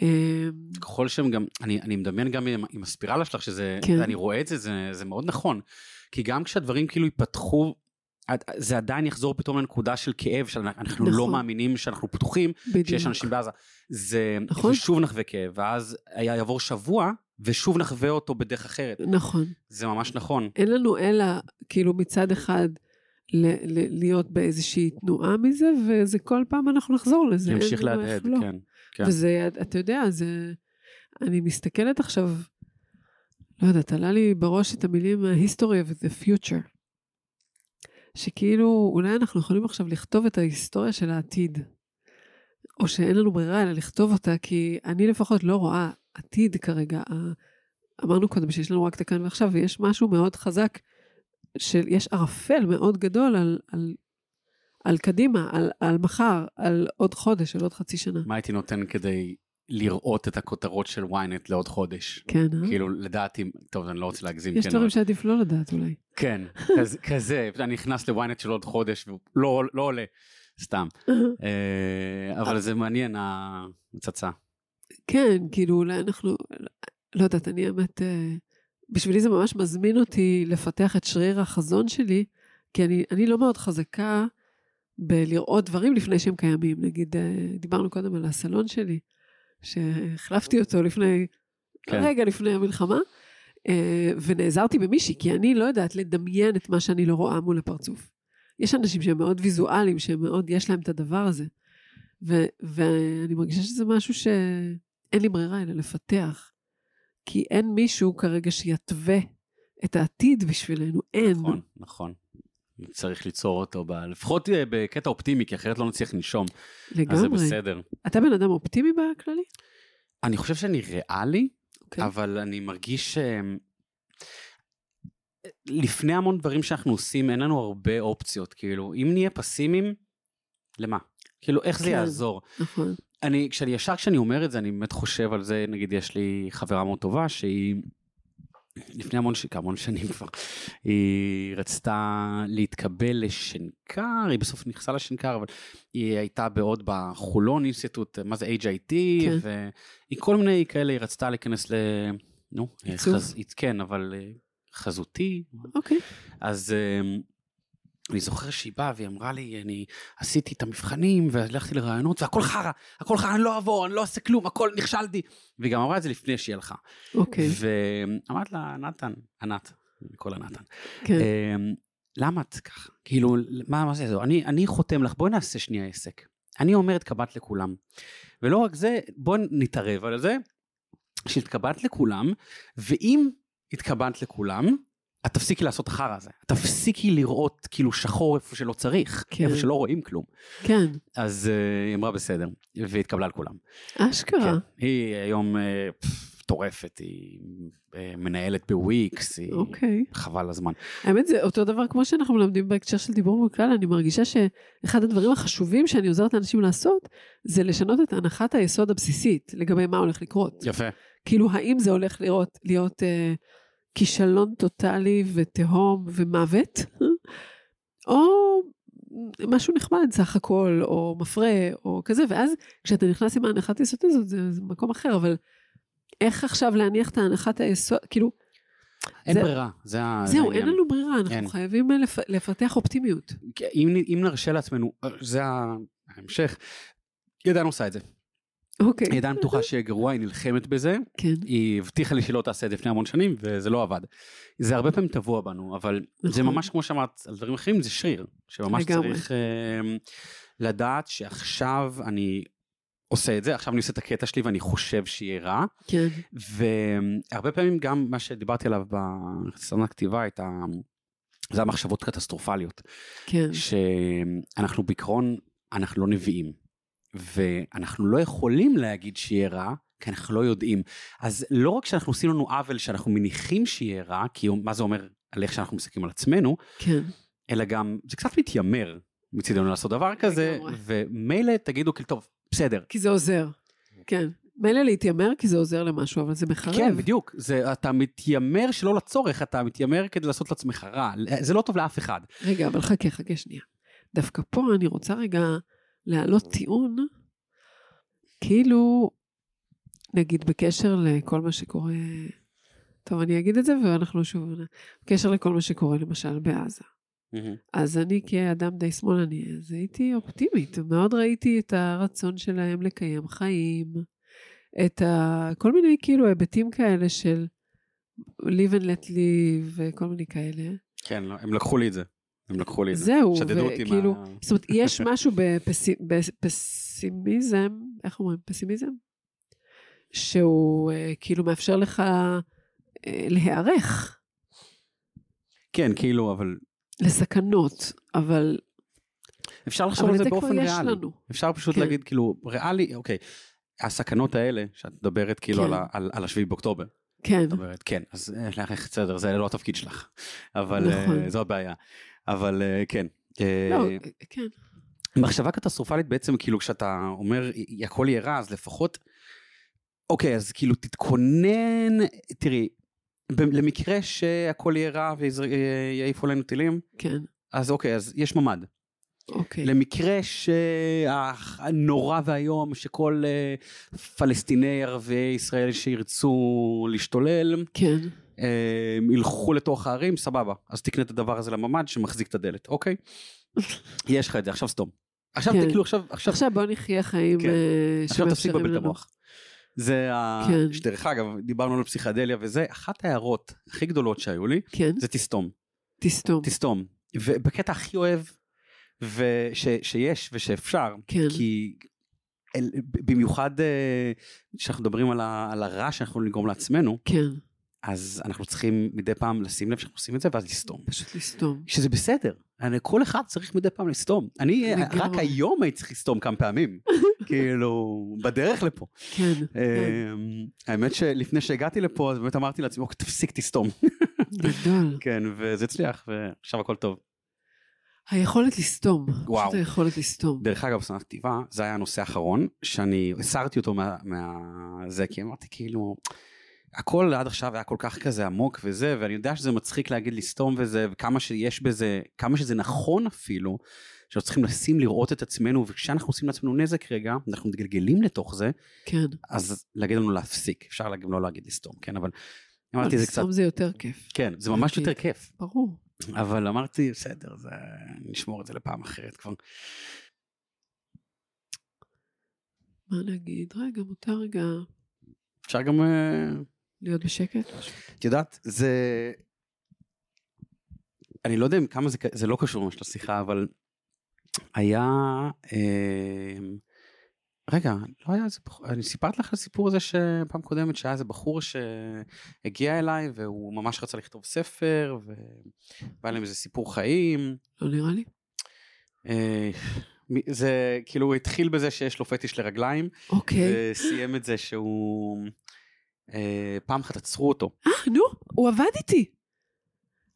אמ, ככל שהם גם, אני, אני מדמיין גם עם, עם הספירלה שלך, שזה, כן. אני רואה את זה, זה, זה מאוד נכון. כי גם כשהדברים כאילו ייפתחו, זה עדיין יחזור פתאום לנקודה של כאב, שאנחנו לא נכון. מאמינים שאנחנו פתוחים, בדיוק. שיש אנשים בעזה. זה, נכון. ושוב נחווה כאב, ואז היה יעבור שבוע, ושוב נחווה אותו בדרך אחרת. נכון. זה ממש נכון. אין לנו אלא, כאילו מצד אחד, ל- ל- להיות באיזושהי תנועה מזה, וזה כל פעם אנחנו נחזור לזה. ימשיך להדהד, לא. כן. כן. וזה, אתה יודע, זה... אני מסתכלת עכשיו, לא יודעת, עלה לי בראש את המילים ה-history of the future. שכאילו, אולי אנחנו יכולים עכשיו לכתוב את ההיסטוריה של העתיד. או שאין לנו ברירה אלא לכתוב אותה, כי אני לפחות לא רואה עתיד כרגע. אמרנו קודם שיש לנו רק את הכאן ועכשיו, ויש משהו מאוד חזק, של, יש ערפל מאוד גדול על, על, על קדימה, על, על מחר, על עוד חודש, על עוד חצי שנה. מה הייתי נותן כדי לראות את הכותרות של ynet לעוד חודש? כן, אה? כאילו, לדעתי, טוב, אני לא רוצה להגזים. יש כן, דברים שעדיף לא לדעת אולי. כן, כזה- אני נכנס לוויינט של עוד חודש, ולא לא עולה, סתם. אה, אבל זה מעניין, הפצצה. כן, כאילו אולי אנחנו, לא יודעת, אני האמת, אה, בשבילי זה ממש מזמין אותי לפתח את שריר החזון שלי, כי אני, אני לא מאוד חזקה בלראות דברים לפני שהם קיימים. נגיד, אה, דיברנו קודם על הסלון שלי, שהחלפתי אותו לפני, כן. רגע לפני המלחמה, אה, ונעזרתי במישהי, כי אני לא יודעת לדמיין את מה שאני לא רואה מול הפרצוף. יש אנשים שהם מאוד ויזואליים, שהם מאוד, יש להם את הדבר הזה. ו- ואני מרגישה שזה משהו שאין לי ברירה אלא לפתח. כי אין מישהו כרגע שיתווה את העתיד בשבילנו, אין. נכון, נכון. צריך ליצור אותו, ב- לפחות אה, בקטע אופטימי, כי אחרת לא נצליח לנשום. אז זה לגמרי. בסדר. אתה בן אדם אופטימי בכללי? אני חושב שאני ריאלי, אוקיי. אבל אני מרגיש ש... לפני המון דברים שאנחנו עושים, אין לנו הרבה אופציות. כאילו, אם נהיה פסימיים, למה? כאילו, איך זה כן. יעזור? נכון. אני, כשאני, ישר כשאני אומר את זה, אני באמת חושב על זה, נגיד, יש לי חברה מאוד טובה, שהיא, לפני המון, ש... המון שנים כבר, היא רצתה להתקבל לשנקר, היא בסוף נכנסה לשנקר, אבל היא הייתה בעוד בחולון אינסטיטוט, מה זה HIT, כן. והיא כל מיני כאלה, היא רצתה להיכנס ל... נו, עיצוב. חז... כן, אבל אה, חזותי, אוקיי. אז אמ, אני זוכר שהיא באה והיא אמרה לי, אני עשיתי את המבחנים והלכתי לרעיונות והכל חרא, הכל חרא, אני לא אעבור, אני לא אעשה כלום, הכל נכשלתי. והיא גם אמרה את זה לפני שהיא הלכה. אוקיי. ואמרת לה, נתן, ענת, אני קורא לה נתן, כן. אמ, למה את ככה? כאילו, מה, מה זה, זהו, אני, אני חותם לך, בואי נעשה שנייה עסק. אני אומר התקבלת לכולם. ולא רק זה, בואי נתערב על זה, שהתקבלת לכולם, ואם התקבלת לכולם, את תפסיקי לעשות החרא הזה. תפסיקי לראות כאילו שחור איפה שלא צריך, כן. איפה שלא רואים כלום. כן. אז uh, היא אמרה בסדר, והתקבלה לכולם. אשכרה. כן. היא היום, uh, פff, מטורפת, היא אה, מנהלת בוויקס, היא אוקיי. חבל הזמן. האמת זה אותו דבר כמו שאנחנו מלמדים בהקשר של דיבור בכלל, אני מרגישה שאחד הדברים החשובים שאני עוזרת לאנשים לעשות, זה לשנות את הנחת היסוד הבסיסית לגבי מה הולך לקרות. יפה. כאילו, האם זה הולך לראות, להיות אה, כישלון טוטאלי ותהום ומוות, או משהו נחמד סך הכל, או מפרה, או כזה, ואז כשאתה נכנס עם ההנחת היסוד הזאת, זה, זה מקום אחר, אבל איך עכשיו להניח את ההנחת היסוד, כאילו, אין זה- ברירה, זה ה- זה זהו, אין העניין. לנו ברירה, אנחנו אין. חייבים אה, לפ, לפתח אופטימיות. אם, אם נרשה לעצמנו, אה, זה ההמשך, ידענו עושה את זה. אוקיי. היא עדיין בטוחה שיהיה גרוע, היא נלחמת בזה, כן, היא הבטיחה לי שלא תעשה את זה לפני המון שנים, וזה לא עבד. זה הרבה פעמים טבוע בנו, אבל זה נכון. ממש כמו שאמרת, על דברים אחרים זה שריר, שממש לגמרי. צריך אה, לדעת שעכשיו אני עושה את זה, עכשיו אני עושה את הקטע שלי ואני חושב שיהיה רע, כן, והרבה פעמים גם מה שדיברתי עליו בסדנת כתיבה הייתה, זה המחשבות קטסטרופליות. כן, שאנחנו בעיקרון, אנחנו לא נביאים, ואנחנו לא יכולים להגיד שיהיה רע, כי אנחנו לא יודעים. אז לא רק שאנחנו עושים לנו עוול שאנחנו מניחים שיהיה רע, כי מה זה אומר על איך שאנחנו מסתכלים על עצמנו, כן, אלא גם זה קצת מתיימר מצידנו לעשות דבר כזה. ומילא תגידו כאילו טוב, בסדר. כי זה עוזר. כן. מילא להתיימר כי זה עוזר למשהו, אבל זה מחרב. כן, בדיוק, זה, אתה מתיימר שלא לצורך, אתה מתיימר כדי לעשות לעצמך רע, זה לא טוב לאף אחד. רגע, אבל חכה, חכה שנייה. דווקא פה אני רוצה רגע להעלות טיעון, כאילו, נגיד בקשר לכל מה שקורה, טוב, אני אגיד את זה ואנחנו שוב, בקשר לכל מה שקורה למשל בעזה. אז אני כאדם די שמאלני, אז הייתי אופטימית, מאוד ראיתי את הרצון שלהם לקיים חיים, את ה... כל מיני כאילו היבטים כאלה של live and let live וכל מיני כאלה. כן, לא, הם לקחו לי את זה. הם לקחו לי את זה. זהו, וכאילו, מה... זאת אומרת, יש משהו בפסי- בפסימיזם, איך אומרים? פסימיזם? שהוא אה, כאילו מאפשר לך אה, להיערך כן, כאילו, אבל לסכנות, אבל, אפשר לחשוב על זה באופן ריאלי. לנו. אפשר פשוט כן. להגיד, כאילו, ריאלי, אוקיי, הסכנות האלה, שאת מדברת כאילו כן. על ה- על על השביעי באוקטובר, כן, את אומרת, כן, אז אה, להערך בסדר, זה לא התפקיד שלך, אבל נכון. אה, זו הבעיה. אבל אה, כן. אה, לא, כן, מחשבה קטסטרופלית בעצם, כאילו, כשאתה אומר, "י- הכל יהיה רע, אז לפחות, אוקיי, אז כאילו, תתכונן, תראי, למקרה שהכל יהיה רע ויעיפו עלינו טילים, כן, אז אוקיי, אז יש ממ"ד. אוקיי. למקרה שהנורא ואיום שכל אה, פלסטיני ערביי ישראל שירצו להשתולל כן, אה, ילכו לתוך הערים סבבה אז תקנה את הדבר הזה לממ"ד שמחזיק את הדלת אוקיי יש לך את זה עכשיו סתום. עכשיו כן. כאילו עכשיו עכשיו עכשיו בוא נחיה חיים כן. אה, עכשיו תפסיק לבלבל את. המוח. זה ה... כן. שדרך אגב דיברנו על פסיכדליה וזה אחת ההערות הכי גדולות שהיו לי כן, זה תסתום תסתום. תסתום ובקטע הכי אוהב וש, שיש ושאפשר כן, כי אל, במיוחד אה, כשאנחנו מדברים על, ה, על הרע שאנחנו לגרום לעצמנו כן, אז אנחנו צריכים מדי פעם לשים לב שאנחנו עושים את זה ואז לסתום. פשוט לסתום. שזה בסדר, אני, כל אחד צריך מדי פעם לסתום. אני לגמרי. רק היום הייתי צריך לסתום כמה פעמים, כאילו בדרך לפה. כן, כן, אה, האמת שלפני שהגעתי לפה אז באמת אמרתי לעצמי אוקיי תפסיק תסתום. גדול. כן וזה הצליח ועכשיו הכל טוב. היכולת לסתום. וואו. פשוט היכולת לסתום. דרך אגב בסדנת כתיבה זה היה הנושא האחרון שאני הסרתי אותו מה, מה... זה כי אמרתי כאילו הכל עד עכשיו היה כל כך כזה עמוק וזה ואני יודע שזה מצחיק להגיד לסתום וזה וכמה שיש בזה כמה שזה נכון אפילו שאנחנו צריכים לשים לראות את עצמנו וכשאנחנו עושים לעצמנו נזק רגע אנחנו מתגלגלים לתוך זה כן. אז להגיד לנו להפסיק אפשר גם לא להגיד לסתום כן אבל אבל אמרתי זה קצת לסתום זה יותר כיף. כן זה ממש להגיד. יותר כיף ברור. אבל אמרתי בסדר זה נשמור את זה לפעם אחרת כבר מה נגיד? רגע, מותר רגע אפשר גם אה, להיות בשקט? את יודעת, זה... אני לא יודע אם כמה זה, זה לא קשור ממש לשיחה, אבל היה... אה, רגע, לא היה איזה בחור, אני סיפרתי לך על הסיפור הזה שפעם קודמת שהיה איזה בחור שהגיע אליי והוא ממש רצה לכתוב ספר והיה להם איזה סיפור חיים. לא נראה לי. אה, זה כאילו הוא התחיל בזה שיש לו פטיש לרגליים אוקיי. וסיים את זה שהוא פעם אחת עצרו אותו. אה, נו, הוא עבד איתי.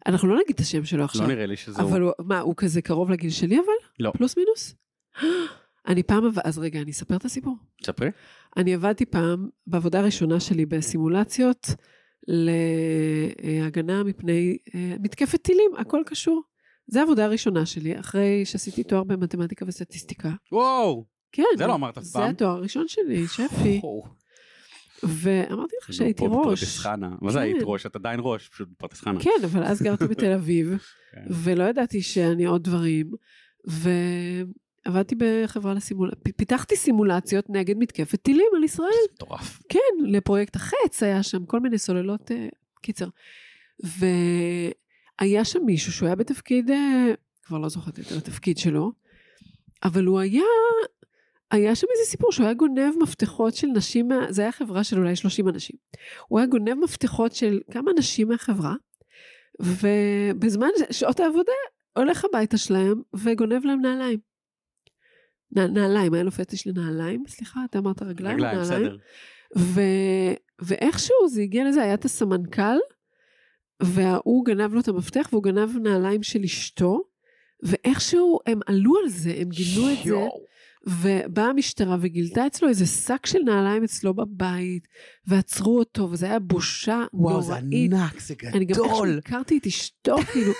אנחנו לא נגיד את השם שלו עכשיו. לא נראה לי שזה הוא. אבל הוא, מה, הוא כזה קרוב לגיל שלי אבל? לא. פלוס מינוס? אני פעם, אז רגע, אני אספר את הסיפור. תספרי. אני עבדתי פעם בעבודה הראשונה שלי בסימולציות להגנה מפני אה, מתקפת טילים, הכל קשור. זו העבודה הראשונה שלי, אחרי שעשיתי תואר במתמטיקה וסטטיסטיקה. וואו! כן. זה לא אמרת אף זה פעם. התואר הראשון שלי, שפי. ואמרתי לך שהייתי ראש. בפרדס חנה. מה זה כן. היית ראש? את עדיין ראש, פשוט בפרדס חנה. כן, אבל אז גרתי בתל אביב, כן. ולא ידעתי שאני עוד דברים, ועבדתי בחברה לסימולציות, פיתחתי סימולציות נגד מתקפת טילים על ישראל. זה מטורף. כן, לפרויקט החץ היה שם כל מיני סוללות, אה, קיצר. והיה שם מישהו שהוא היה בתפקיד, אה, כבר לא זוכרת את התפקיד שלו, אבל הוא היה, היה שם איזה סיפור שהוא היה גונב מפתחות של נשים, זה היה חברה של אולי 30 אנשים. הוא היה גונב מפתחות של כמה נשים מהחברה, ובזמן שעות העבודה הולך הביתה שלהם וגונב להם נעליים. נעליים, היה לו פטיש לנעליים, סליחה, אתה אמרת רגליים? רגליים, נעליים. בסדר. ו... ואיכשהו זה הגיע לזה, היה את הסמנכ"ל, והוא גנב לו את המפתח, והוא גנב נעליים של אשתו, ואיכשהו הם עלו על זה, הם גילו את זה. ובאה המשטרה וגילתה אצלו איזה שק של נעליים אצלו בבית, ועצרו אותו, וזה היה בושה וואו, זה נוראית. ענק, זה אני גם גדול. הכרתי את אשתו, כאילו,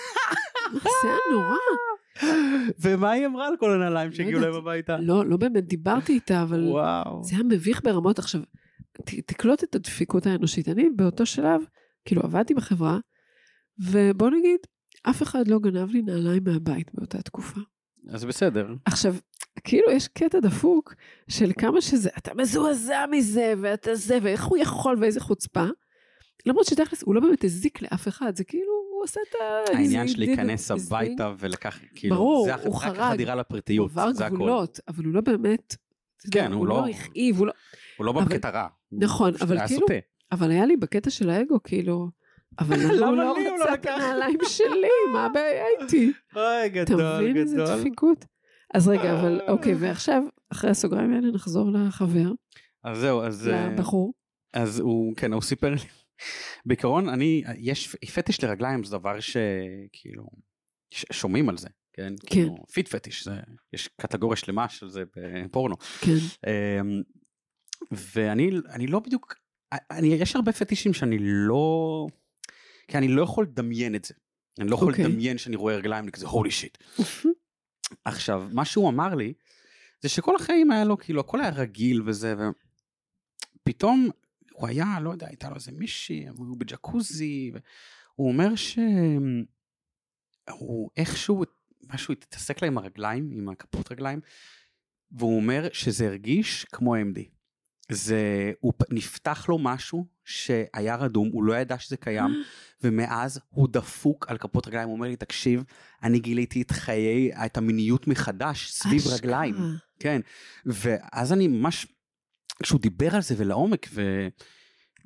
זה היה נורא. ומה היא אמרה על כל הנעליים שהגיעו יודעת. להם הביתה? לא, לא באמת דיברתי איתה, אבל וואו. זה היה מביך ברמות. עכשיו, ת, תקלוט את הדפיקות האנושית. אני באותו שלב, כאילו עבדתי בחברה, ובוא נגיד, אף אחד לא גנב לי נעליים מהבית באותה תקופה. אז בסדר. עכשיו, כאילו יש קטע דפוק של כמה שזה, אתה מזועזע מזה, ואתה זה, ואיך הוא יכול, ואיזה חוצפה. למרות שתכלס, הוא לא באמת הזיק לאף אחד, זה כאילו, הוא עשה את ה... העניין של להיכנס. הביתה ולקח, כאילו, ברור, זה הוא רק חרג. החדירה הוא לפרטיות, עבר זה הכל. גבולות, אבל הוא לא באמת... אתה כן, הוא לא- הוא לא הכאיב, הוא לא... הוא לא בקטע רע. הוא נכון, אבל כאילו-. אבל היה לי בקטע של האגו, כאילו, אבל למה הוא לא הוא לא רצה את? הנעליים שלי? מה הבעיה איתי? אוי, אתה גדול, מבין איזה גדול. דפיקות? אז רגע, אבל אוקיי, ועכשיו, אחרי הסוגריים האלה נחזור לחבר, אז זהו, אז... אה, לבחור. אז הוא, כן, הוא סיפר לי. בעיקרון, אני, יש fetish לרגליים זה דבר שכאילו, שומעים על זה, כן? כן. כאילו, feet fetish, זה, יש קטגוריה שלמה של זה בפורנו. כן, אמ, ואני אני לא בדיוק, אני, יש הרבה פטישים שאני לא, כי אני לא יכול לדמיין את זה. אני לא יכול אוקיי. לדמיין שאני רואה רגליים, אני כזה הולי שיט. עכשיו, מה שהוא אמר לי, זה שכל החיים היה לו, כאילו, הכל היה רגיל וזה, ופתאום הוא היה, לא יודע, הייתה לו איזה מישהי, הוא בג'קוזי, והוא אומר שהוא איכשהו, משהו התעסק לה עם הרגליים, עם הכפות רגליים, והוא אומר שזה הרגיש כמו MD. זה, הוא נפתח לו משהו שהיה רדום, הוא לא ידע שזה קיים, ומאז הוא דפוק על כפות רגליים, הוא אומר לי, תקשיב, אני גיליתי את חיי, את המיניות מחדש סביב אשכרה. רגליים. כן, ואז אני ממש, כשהוא דיבר על זה ולעומק, ו,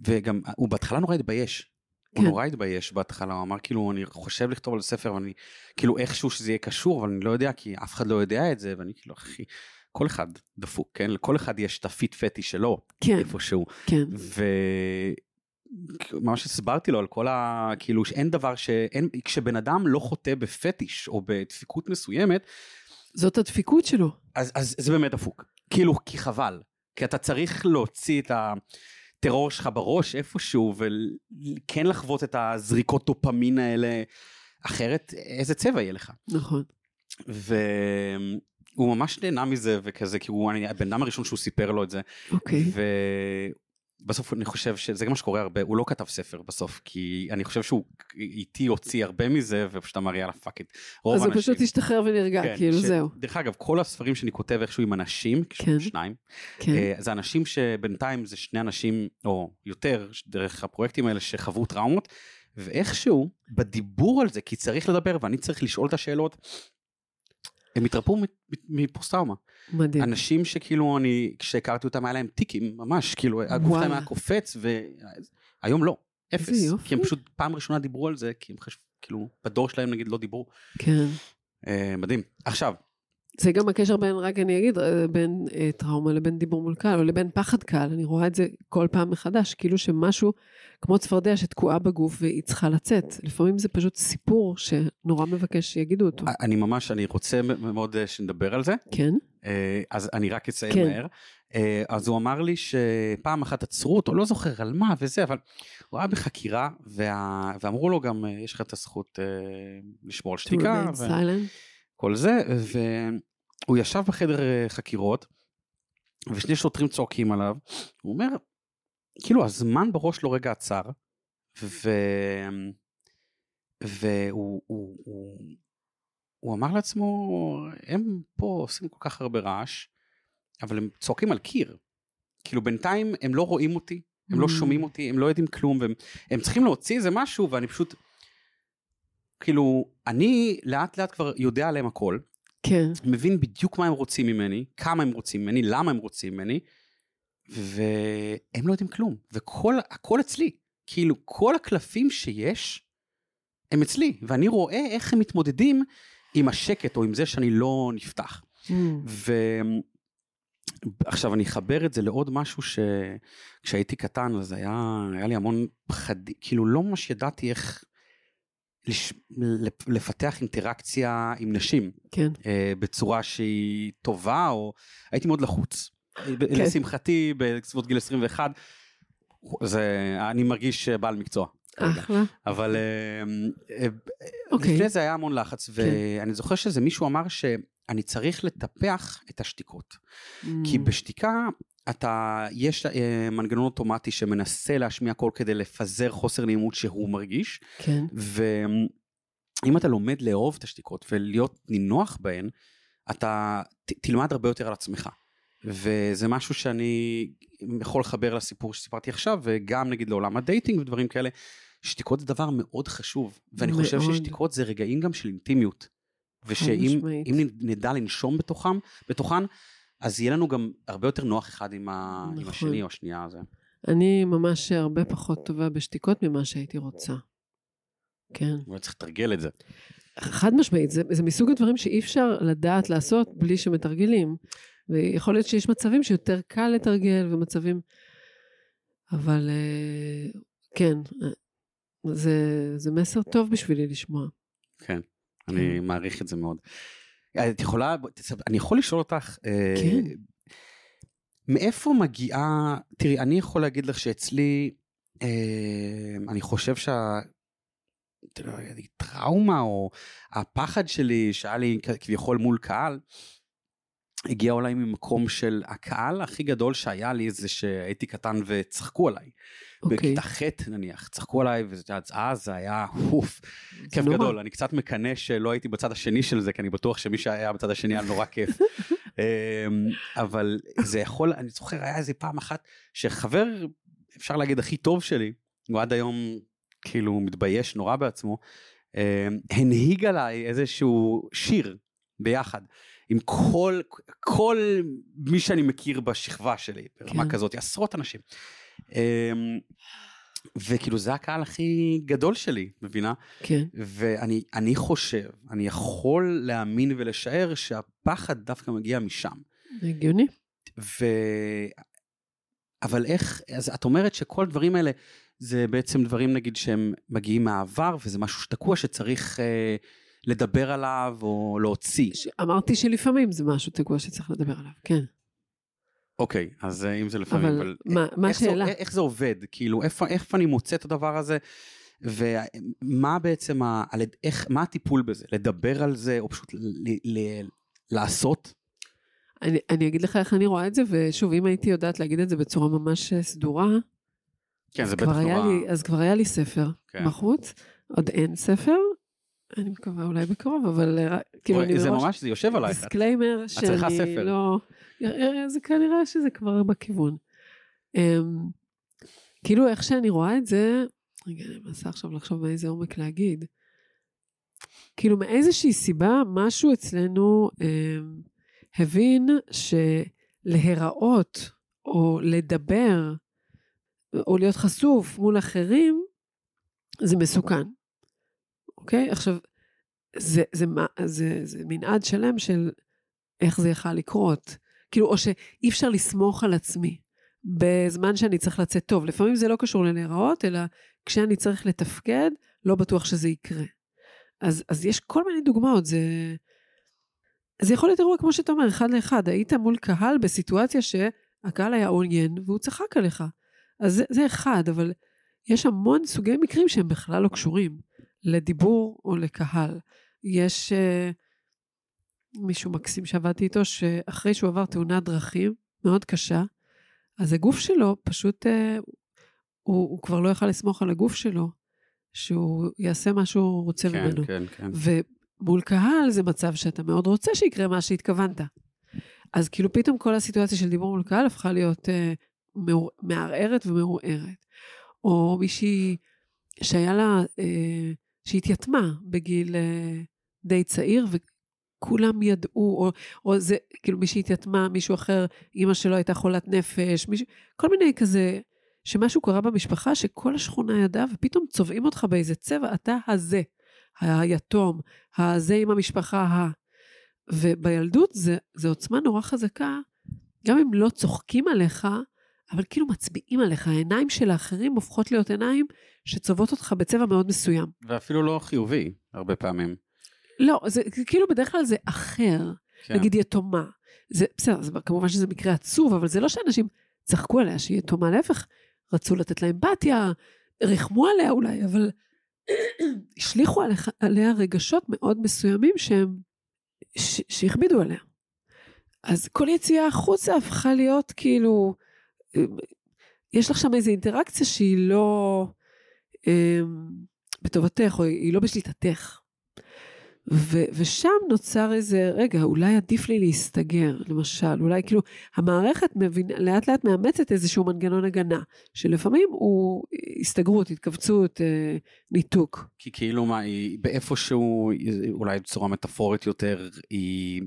וגם הוא בהתחלה נורא התבייש. הוא כן. נורא התבייש בהתחלה, הוא אמר כאילו אני חושב לכתוב על ספר ואני כאילו איכשהו שזה יהיה קשור אבל אני לא יודע כי אף אחד לא יודע את זה ואני כאילו אחי כל אחד דפוק כן לכל אחד יש את הפיט פטי שלו כן, איפשהו כן, וממש הסברתי לו על כל ה... כאילו שאין דבר שאין... כשבן אדם לא חוטא בפטיש או בדפיקות מסוימת, זאת הדפיקות שלו. אז, אז זה באמת דפוק. כאילו, כי חבל. כי אתה צריך להוציא את הטרור שלך בראש איפשהו, וכן לחוות את הזריקות דופמין האלה, אחרת איזה צבע יהיה לך. נכון. והוא ממש נהנה מזה וכזה, כי הוא אני, הבן אדם הראשון שהוא סיפר לו את זה. אוקיי. ובסוף אני חושב שזה גם מה שקורה הרבה, הוא לא כתב ספר בסוף, כי אני חושב שהוא איתי הוציא הרבה מזה, ופשוט אמר יאללה fuck it. אז הוא פשוט השתחרר ונרגע, כן, כאילו ש- זהו. דרך אגב, כל הספרים שאני כותב איכשהו עם אנשים, כן. שניים, כן, אה, זה אנשים שבינתיים זה שני אנשים, או יותר, דרך הפרויקטים האלה שחוו טראומות, ואיכשהו, בדיבור על זה, כי צריך לדבר ואני צריך לשאול את השאלות, הם התרפאו מפוסט טראומה. מדהים. אנשים שכאילו אני, כשהכרתי אותם היה להם טיקים, ממש, כאילו, הגוף. שלהם היה קופץ, והיום לא, אפס. איזה יופי. כי הם פשוט פעם ראשונה דיברו על זה, כי הם חשבו, כאילו, בדור שלהם נגיד לא דיברו. כן. אה, מדהים. עכשיו, זה גם הקשר בין, רק אני אגיד, אה, בין אה, טראומה לבין דיבור מול קהל, או לבין פחד קהל, אני רואה את זה כל פעם מחדש, כאילו שמשהו, כמו צפרדע שתקועה בגוף והיא צריכה לצאת. לפעמים זה פשוט סיפור שנורא מבקש שיגידו אותו. אני ממש, אני רוצה מאוד אה, שנדבר על זה. כן? אה, אז אני רק אציין כן. מהר. אה, אז הוא אמר לי שפעם אחת עצרו אותו, לא זוכר על מה וזה, אבל הוא היה בחקירה, וה... ואמרו לו גם, אה, יש לך את הזכות אה, לשמור על To שתיקה, remain silent. וכל זה, והוא ישב בחדר אה, חקירות, ושני שוטרים צועקים עליו, הוא אומר, כאילו הזמן בראש לא רגע עצר, ו... והוא הוא, הוא, הוא אמר לעצמו, הם פה עושים כל כך הרבה רעש, אבל הם צועקים על קיר. כאילו בינתיים הם לא רואים אותי, הם לא Mm. שומעים אותי, הם לא יודעים כלום, והם הם צריכים להוציא איזה משהו, ואני פשוט, כאילו, אני לאט לאט כבר יודע עליהם הכל, כן. מבין בדיוק מה הם רוצים ממני, כמה הם רוצים ממני, למה הם רוצים ממני, והם לא יודעים כלום, וכל, הכל אצלי. כאילו, כל הקלפים שיש, הם אצלי, ואני רואה איך הם מתמודדים עם השקט, או עם זה שאני לא נפתח. Mm. ועכשיו אני אחבר את זה לעוד משהו שכשהייתי קטן אז היה, היה לי המון פחדים, כאילו לא ממש ידעתי איך לש... לפ- לפתח אינטראקציה עם נשים כן. אה, בצורה שהיא טובה או הייתי מאוד לחוץ. כן. לשמחתי בסביבות גיל 21 זה אני מרגיש בעל מקצוע. אחלה. אבל אה, אה, אוקיי. לפני זה היה המון לחץ ואני זוכר שזה מישהו אמר שאני צריך לטפח את השתיקות. כי Mm. בשתיקה אתה, יש אה, מנגנון אוטומטי שמנסה להשמיע קול כדי לפזר חוסר נעימות שהוא מרגיש, כן. ואם אתה לומד לאהוב את השתיקות ולהיות נינוח בהן, אתה ת, תלמד הרבה יותר על עצמך. וזה משהו שאני יכול לחבר לסיפור שסיפרתי עכשיו, וגם נגיד לעולם הדייטינג ודברים כאלה. שתיקות זה דבר מאוד חשוב, ואני חושב מאוד. ששתיקות זה רגעים גם של אינטימיות. ושאם נדע לנשום בתוכם, בתוכן, אז יהיה לנו גם הרבה יותר נוח אחד עם, ה... עם נכון. השני או השנייה הזה. אני ממש הרבה פחות טובה בשתיקות ממה שהייתי רוצה. כן. אולי צריך לתרגל את זה. חד משמעית, זה, זה מסוג הדברים שאי אפשר לדעת לעשות בלי שמתרגלים. ויכול להיות שיש מצבים שיותר קל לתרגל ומצבים... אבל אה, כן, אה, זה, זה מסר טוב בשבילי לשמוע. כן, אני מעריך את זה מאוד. את יכולה, אני יכול לשאול אותך, אה, כן. מאיפה מגיעה, תראי, אני יכול להגיד לך שאצלי, אה, אני חושב שה... טראומה או הפחד שלי שהיה לי כביכול מול קהל, הגיע אולי ממקום של הקהל הכי גדול שהיה לי זה שהייתי קטן וצחקו עליי. אוקיי. בכיתה ח' נניח, צחקו עליי, ואז זה היה אוף, כיף. גדול, אני קצת מקנא שלא הייתי בצד השני של זה, כי אני בטוח שמי שהיה בצד השני היה נורא כיף. אמ, אבל זה יכול, אני זוכר, היה איזה פעם אחת שחבר, אפשר להגיד, הכי טוב שלי, הוא עד היום כאילו מתבייש נורא בעצמו, אמ, הנהיג עליי איזשהו שיר ביחד. עם כל, כל מי שאני מכיר בשכבה שלי, ברמה כן. כזאת, עשרות אנשים. אמ, וכאילו זה הקהל הכי גדול שלי, מבינה? כן. ואני אני חושב, אני יכול להאמין ולשער שהפחד דווקא מגיע משם. הגיוני. ו... אבל איך, אז את אומרת שכל הדברים האלה זה בעצם דברים נגיד שהם מגיעים מהעבר וזה משהו שתקוע שצריך אה, לדבר עליו או להוציא. ש- אמרתי שלפעמים זה משהו תקוע שצריך לדבר עליו, כן. אוקיי, אז אה, אם זה לפעמים, אבל אבל, מה- מה איך, זה, השאלה? איך זה עובד? כאילו, איפה, איפה אני מוצא את הדבר הזה? ומה בעצם, ה, על, איך, מה הטיפול בזה? לדבר על זה או פשוט ל, ל, לעשות? אני, אני אגיד לך איך אני רואה את זה, ושוב, אם הייתי יודעת להגיד את זה בצורה ממש אה, סדורה, כן, זה כבר בטח נורא... לי, אז כבר היה לי ספר כן. בחוץ, עוד אין ספר, אני מקווה אולי בקרוב, אבל אה, כאילו אני זה מראש ממש, זה יושב עלייך. disclaimer צריכה שאני ספר. לא... אה, זה כנראה שזה כבר בכיוון. אמ, כאילו איך שאני רואה את זה, רגע, אני מנסה עכשיו לחשוב מאיזה עומק להגיד. כאילו מאיזושהי סיבה משהו אצלנו אמ, הבין שלהיראות או לדבר או להיות חשוף מול אחרים זה מסוכן. אוקיי? עכשיו, זה, זה, מה- זה, זה מנעד שלם של איך זה יכל לקרות. כאילו, או שאי אפשר לסמוך על עצמי בזמן שאני צריך לצאת טוב. לפעמים זה לא קשור לנעראות, אלא כשאני צריך לתפקד, לא בטוח שזה יקרה. אז, אז יש כל מיני דוגמאות, זה... זה יכול להיות אירוע, כמו שאתה אומר, אחד לאחד. היית מול קהל בסיטואציה שהקהל היה עוין והוא צחק עליך. אז זה, זה אחד, אבל יש המון סוגי מקרים שהם בכלל לא קשורים לדיבור או לקהל. יש uh, מישהו מקסים שעבדתי איתו, שאחרי שהוא עבר תאונת דרכים מאוד קשה, אז הגוף שלו פשוט, uh, הוא, הוא כבר לא יכל לסמוך על הגוף שלו, שהוא יעשה מה שהוא רוצה כן, ממנו. כן, כן. ומול קהל זה מצב שאתה מאוד רוצה שיקרה מה שהתכוונת. אז כאילו פתאום כל הסיטואציה של דיבור מול קהל הפכה להיות uh, מעור, מערערת ומעורערת. או מישהי שהיה לה, אה, שהתייתמה בגיל אה, די צעיר, וכולם ידעו, או, או זה, כאילו מישהי התייתמה, מישהו אחר, אימא שלו הייתה חולת נפש, מישהו, כל מיני כזה, שמשהו קרה במשפחה שכל השכונה ידעה, ופתאום צובעים אותך באיזה צבע, אתה הזה, היתום, הזה עם המשפחה ה... ובילדות זה, זה עוצמה נורא חזקה, גם אם לא צוחקים עליך, אבל כאילו מצביעים עליך, העיניים של האחרים הופכות להיות עיניים שצובעות אותך בצבע מאוד מסוים. ואפילו לא חיובי, הרבה פעמים. לא, זה כאילו בדרך כלל זה אחר, כן. נגיד יתומה. זה בסדר, זה, כמובן שזה מקרה עצוב, אבל זה לא שאנשים צחקו עליה שהיא יתומה, להפך, רצו לתת לה אמפתיה, ריחמו עליה אולי, אבל השליכו עליה, עליה רגשות מאוד מסוימים שהם, ש, שהכבידו עליה. אז כל יציאה החוצה הפכה להיות כאילו, יש לך שם איזו אינטראקציה שהיא לא אה, בטובתך, או היא לא בשליטתך. ו- ושם נוצר איזה, רגע, אולי עדיף לי להסתגר, למשל, אולי כאילו, המערכת מבין, לאט לאט מאמצת איזשהו מנגנון הגנה, שלפעמים הוא הסתגרות, התכווצות, אה, ניתוק. כי כאילו מה, היא באיפשהו, אולי בצורה מטאפורית יותר, היא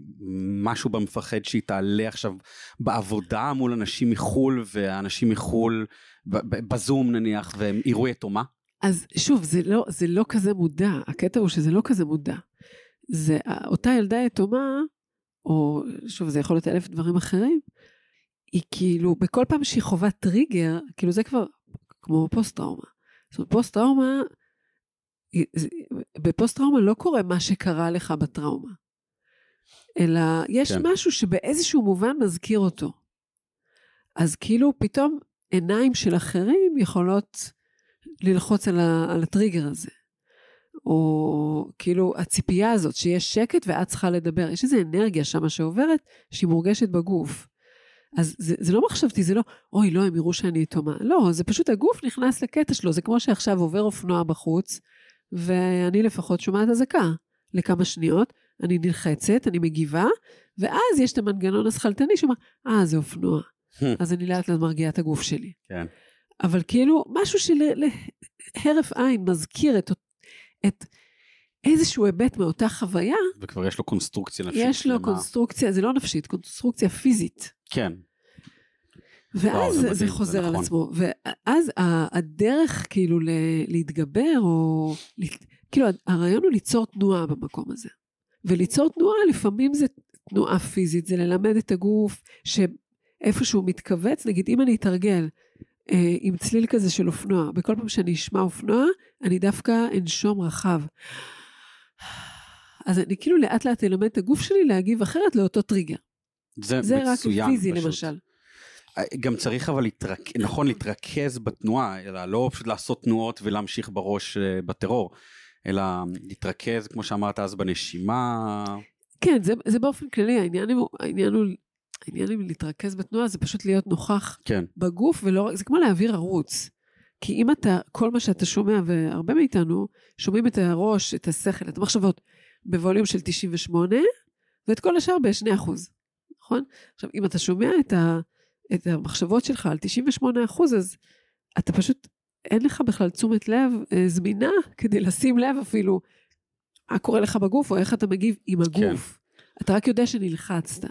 משהו במפחד שהיא תעלה עכשיו בעבודה מול אנשים מחו"ל, ואנשים מחו"ל, בזום נניח, והם יראו יתומה? אז שוב, זה לא, זה לא כזה מודע, הקטע הוא שזה לא כזה מודע. זה אותה ילדה יתומה, או שוב, זה יכול להיות אלף דברים אחרים, היא כאילו, בכל פעם שהיא חווה טריגר, כאילו זה כבר כמו פוסט-טראומה. זאת אומרת, פוסט-טראומה, בפוסט-טראומה לא קורה מה שקרה לך בטראומה, אלא יש כן. משהו שבאיזשהו מובן מזכיר אותו. אז כאילו פתאום עיניים של אחרים יכולות ללחוץ על, ה, על הטריגר הזה. או כאילו הציפייה הזאת שיש שקט ואת צריכה לדבר. יש איזו אנרגיה שם שעוברת שהיא מורגשת בגוף. אז זה, זה לא מחשבתי, זה לא, אוי, לא, הם יראו שאני יתומה. לא, זה פשוט הגוף נכנס לקטע שלו. זה כמו שעכשיו עובר אופנוע בחוץ, ואני לפחות שומעת אזעקה לכמה שניות, אני נלחצת, אני מגיבה, ואז יש את המנגנון השכלתני שאומר, אה, זה אופנוע. אז אני לאט לאט מרגיעה את הגוף שלי. כן. אבל כאילו, משהו שלהרף עין מזכיר את, את איזשהו היבט מאותה חוויה. וכבר יש לו קונסטרוקציה נפשית. יש לו למה... קונסטרוקציה, זה לא נפשית, קונסטרוקציה פיזית. כן. ואז וואו, זה, זה חוזר זה נכון. על עצמו. ואז הדרך כאילו להתגבר, או... כאילו הרעיון הוא ליצור תנועה במקום הזה. וליצור תנועה לפעמים זה תנועה פיזית, זה ללמד את הגוף שאיפשהו מתכווץ, נגיד אם אני אתרגל עם צליל כזה של אופנוע. בכל פעם שאני אשמע אופנוע, אני דווקא אנשום רחב. אז אני כאילו לאט לאט אלמד את הגוף שלי להגיב אחרת לאותו טריגר. זה, זה מצוין, רק פיזי פשוט. למשל. אה, גם צריך אבל להתרכ... נכון להתרכז בתנועה, אלא לא פשוט לעשות תנועות ולהמשיך בראש אה, בטרור, אלא להתרכז, כמו שאמרת אז, בנשימה. כן, זה, זה באופן כללי, העניין הוא, העניין הוא העניין עם להתרכז בתנועה זה פשוט להיות נוכח כן. בגוף, ולא, זה כמו להעביר ערוץ. כי אם אתה, כל מה שאתה שומע, והרבה מאיתנו שומעים את הראש, את השכל, את המחשבות, בווליום של 98, ואת כל השאר ב-2 אחוז, נכון? עכשיו, אם אתה שומע את, ה, את המחשבות שלך על 98 אחוז, אז אתה פשוט, אין לך בכלל תשומת לב אה, זמינה כדי לשים לב אפילו מה קורה לך בגוף, או איך אתה מגיב עם הגוף. כן. אתה רק יודע שנלחצת.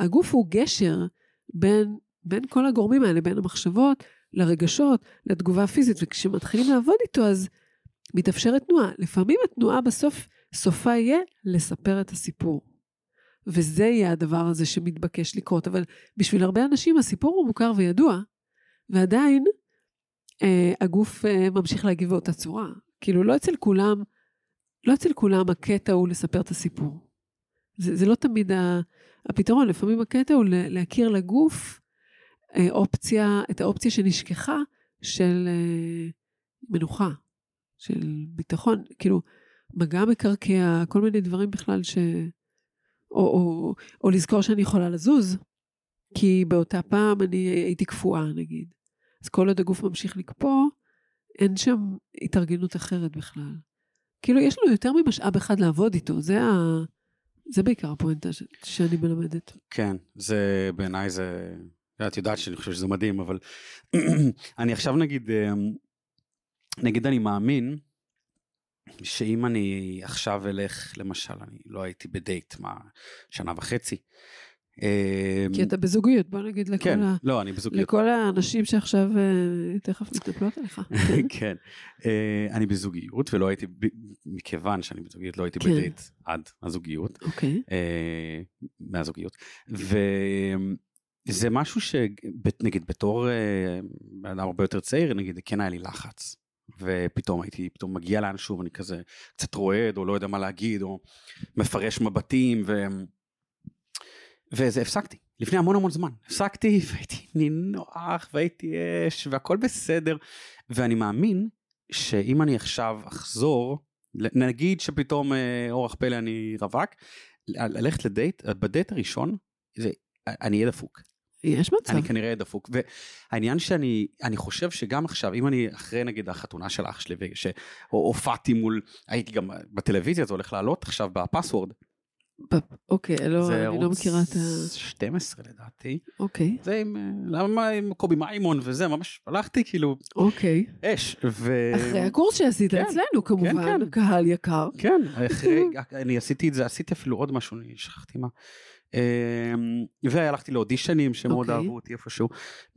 הגוף הוא גשר בין, בין כל הגורמים האלה, בין המחשבות לרגשות, לתגובה הפיזית, וכשמתחילים לעבוד איתו אז מתאפשרת תנועה. לפעמים התנועה בסוף, סופה יהיה לספר את הסיפור. וזה יהיה הדבר הזה שמתבקש לקרות. אבל בשביל הרבה אנשים הסיפור הוא מוכר וידוע, ועדיין אה, הגוף אה, ממשיך להגיב באותה צורה. כאילו, לא אצל כולם, לא אצל כולם הקטע הוא לספר את הסיפור. זה, זה לא תמיד ה, הפתרון, לפעמים הקטע הוא להכיר לגוף אה, אופציה, את האופציה שנשכחה של אה, מנוחה, של ביטחון, כאילו, מגע מקרקע, כל מיני דברים בכלל ש... או, או, או לזכור שאני יכולה לזוז, כי באותה פעם אני הייתי קפואה, נגיד. אז כל עוד הגוף ממשיך לקפוא, אין שם התארגנות אחרת בכלל. כאילו, יש לנו יותר ממשאב אחד לעבוד איתו, זה, ה... זה בעיקר הפואנטה ש... שאני מלמדת. כן, זה בעיניי זה... את יודעת שאני חושב שזה מדהים, אבל אני עכשיו נגיד, אמ, נגיד אני מאמין שאם אני עכשיו אלך, למשל, אני לא הייתי בדייט, מה, שנה וחצי. כי אתה בזוגיות, בוא נגיד לכל, כן, ה... לא, אני בזוגיות. לכל האנשים שעכשיו uh, תכף מתנפלות עליך. כן, uh, אני בזוגיות, ולא הייתי, מכיוון שאני בזוגיות, לא הייתי כן. בדייט עד הזוגיות. אוקיי. Uh, מהזוגיות. וזה משהו שנגיד בתור בן אדם הרבה יותר צעיר, נגיד, כן היה לי לחץ. ופתאום הייתי פתאום מגיע לאנשהו ואני כזה קצת רועד או לא יודע מה להגיד או מפרש מבטים ו... וזה הפסקתי לפני המון המון זמן הפסקתי והייתי נינוח והייתי אש והכל בסדר ואני מאמין שאם אני עכשיו אחזור נגיד שפתאום אה, אורח פלא אני רווק ללכת לדייט בדייט הראשון זה, אני אהיה דפוק יש מצב. אני כנראה דפוק. והעניין שאני, אני חושב שגם עכשיו, אם אני אחרי נגיד החתונה של אח שלי, שהופעתי מול, הייתי גם בטלוויזיה, זה הולך לעלות עכשיו בפסוורד. אוקיי, לא, אני לא מכירה את ה... זה 12 לדעתי. אוקיי. זה עם, למה עם קובי מימון וזה, ממש הלכתי כאילו... אוקיי. אש. ו... אחרי הקורס שעשית כן, אצלנו כמובן, כן, כן. קהל יקר. כן, אחרי, אני עשיתי את זה, עשיתי אפילו עוד משהו, אני שכחתי מה. אמ, והלכתי לאודישנים שמאוד. אוקיי. אהבו אותי איפשהו,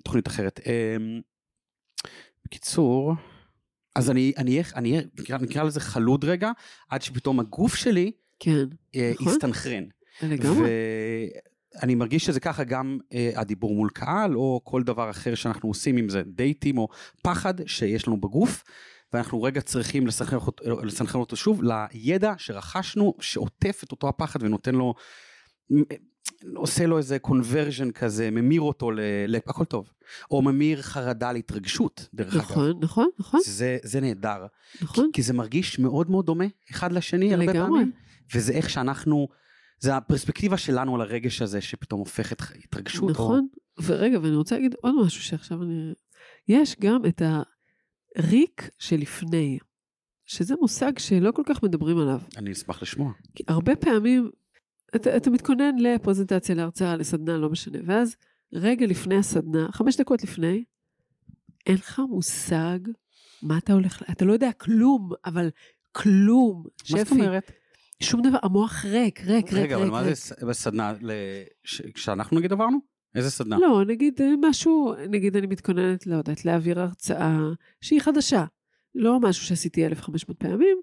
תוכנית אחרת. אמ, בקיצור, אז אני, נקרא, נקרא לזה חלוד רגע, עד שפתאום הגוף שלי כן, אה, נכון. הסתנכרן. לגמרי. אני מרגיש שזה ככה גם אה, הדיבור מול קהל, או כל דבר אחר שאנחנו עושים, אם זה דייטים או פחד שיש לנו בגוף. ואנחנו רגע צריכים לסנכרן אותו שוב לידע שרכשנו שעוטף את אותו הפחד ונותן לו עושה לו איזה קונברז'ן כזה, ממיר אותו ל... ל... הכל טוב. או ממיר חרדה להתרגשות, דרך נכון, אגב. נכון, נכון, נכון. זה, זה נהדר. נכון. כי, כי זה מרגיש מאוד מאוד דומה אחד לשני הרבה לגמרי. וזה איך שאנחנו, זה הפרספקטיבה שלנו על הרגש הזה שפתאום הופכת התרגשות. נכון, או... ורגע, ואני רוצה להגיד עוד משהו שעכשיו אני... יש גם את הריק שלפני, שזה מושג שלא כל כך מדברים עליו. אני אשמח לשמוע. כי הרבה פעמים אתה, אתה מתכונן לפרזנטציה, להרצאה, לסדנה, לא משנה, ואז רגע לפני הסדנה, חמש דקות לפני, אין לך מושג מה אתה הולך, אתה לא יודע כלום, אבל כלום. מה זאת אומרת? שום דבר, המוח ריק, ריק, ריק, ריק. רגע, אבל מה. זה בסדנה, כשאנחנו נגיד עברנו? איזה סדנה? לא, נגיד אה, משהו, נגיד אני מתכוננת, לא יודעת, להעביר הרצאה שהיא חדשה. לא משהו שעשיתי 1,500 פעמים,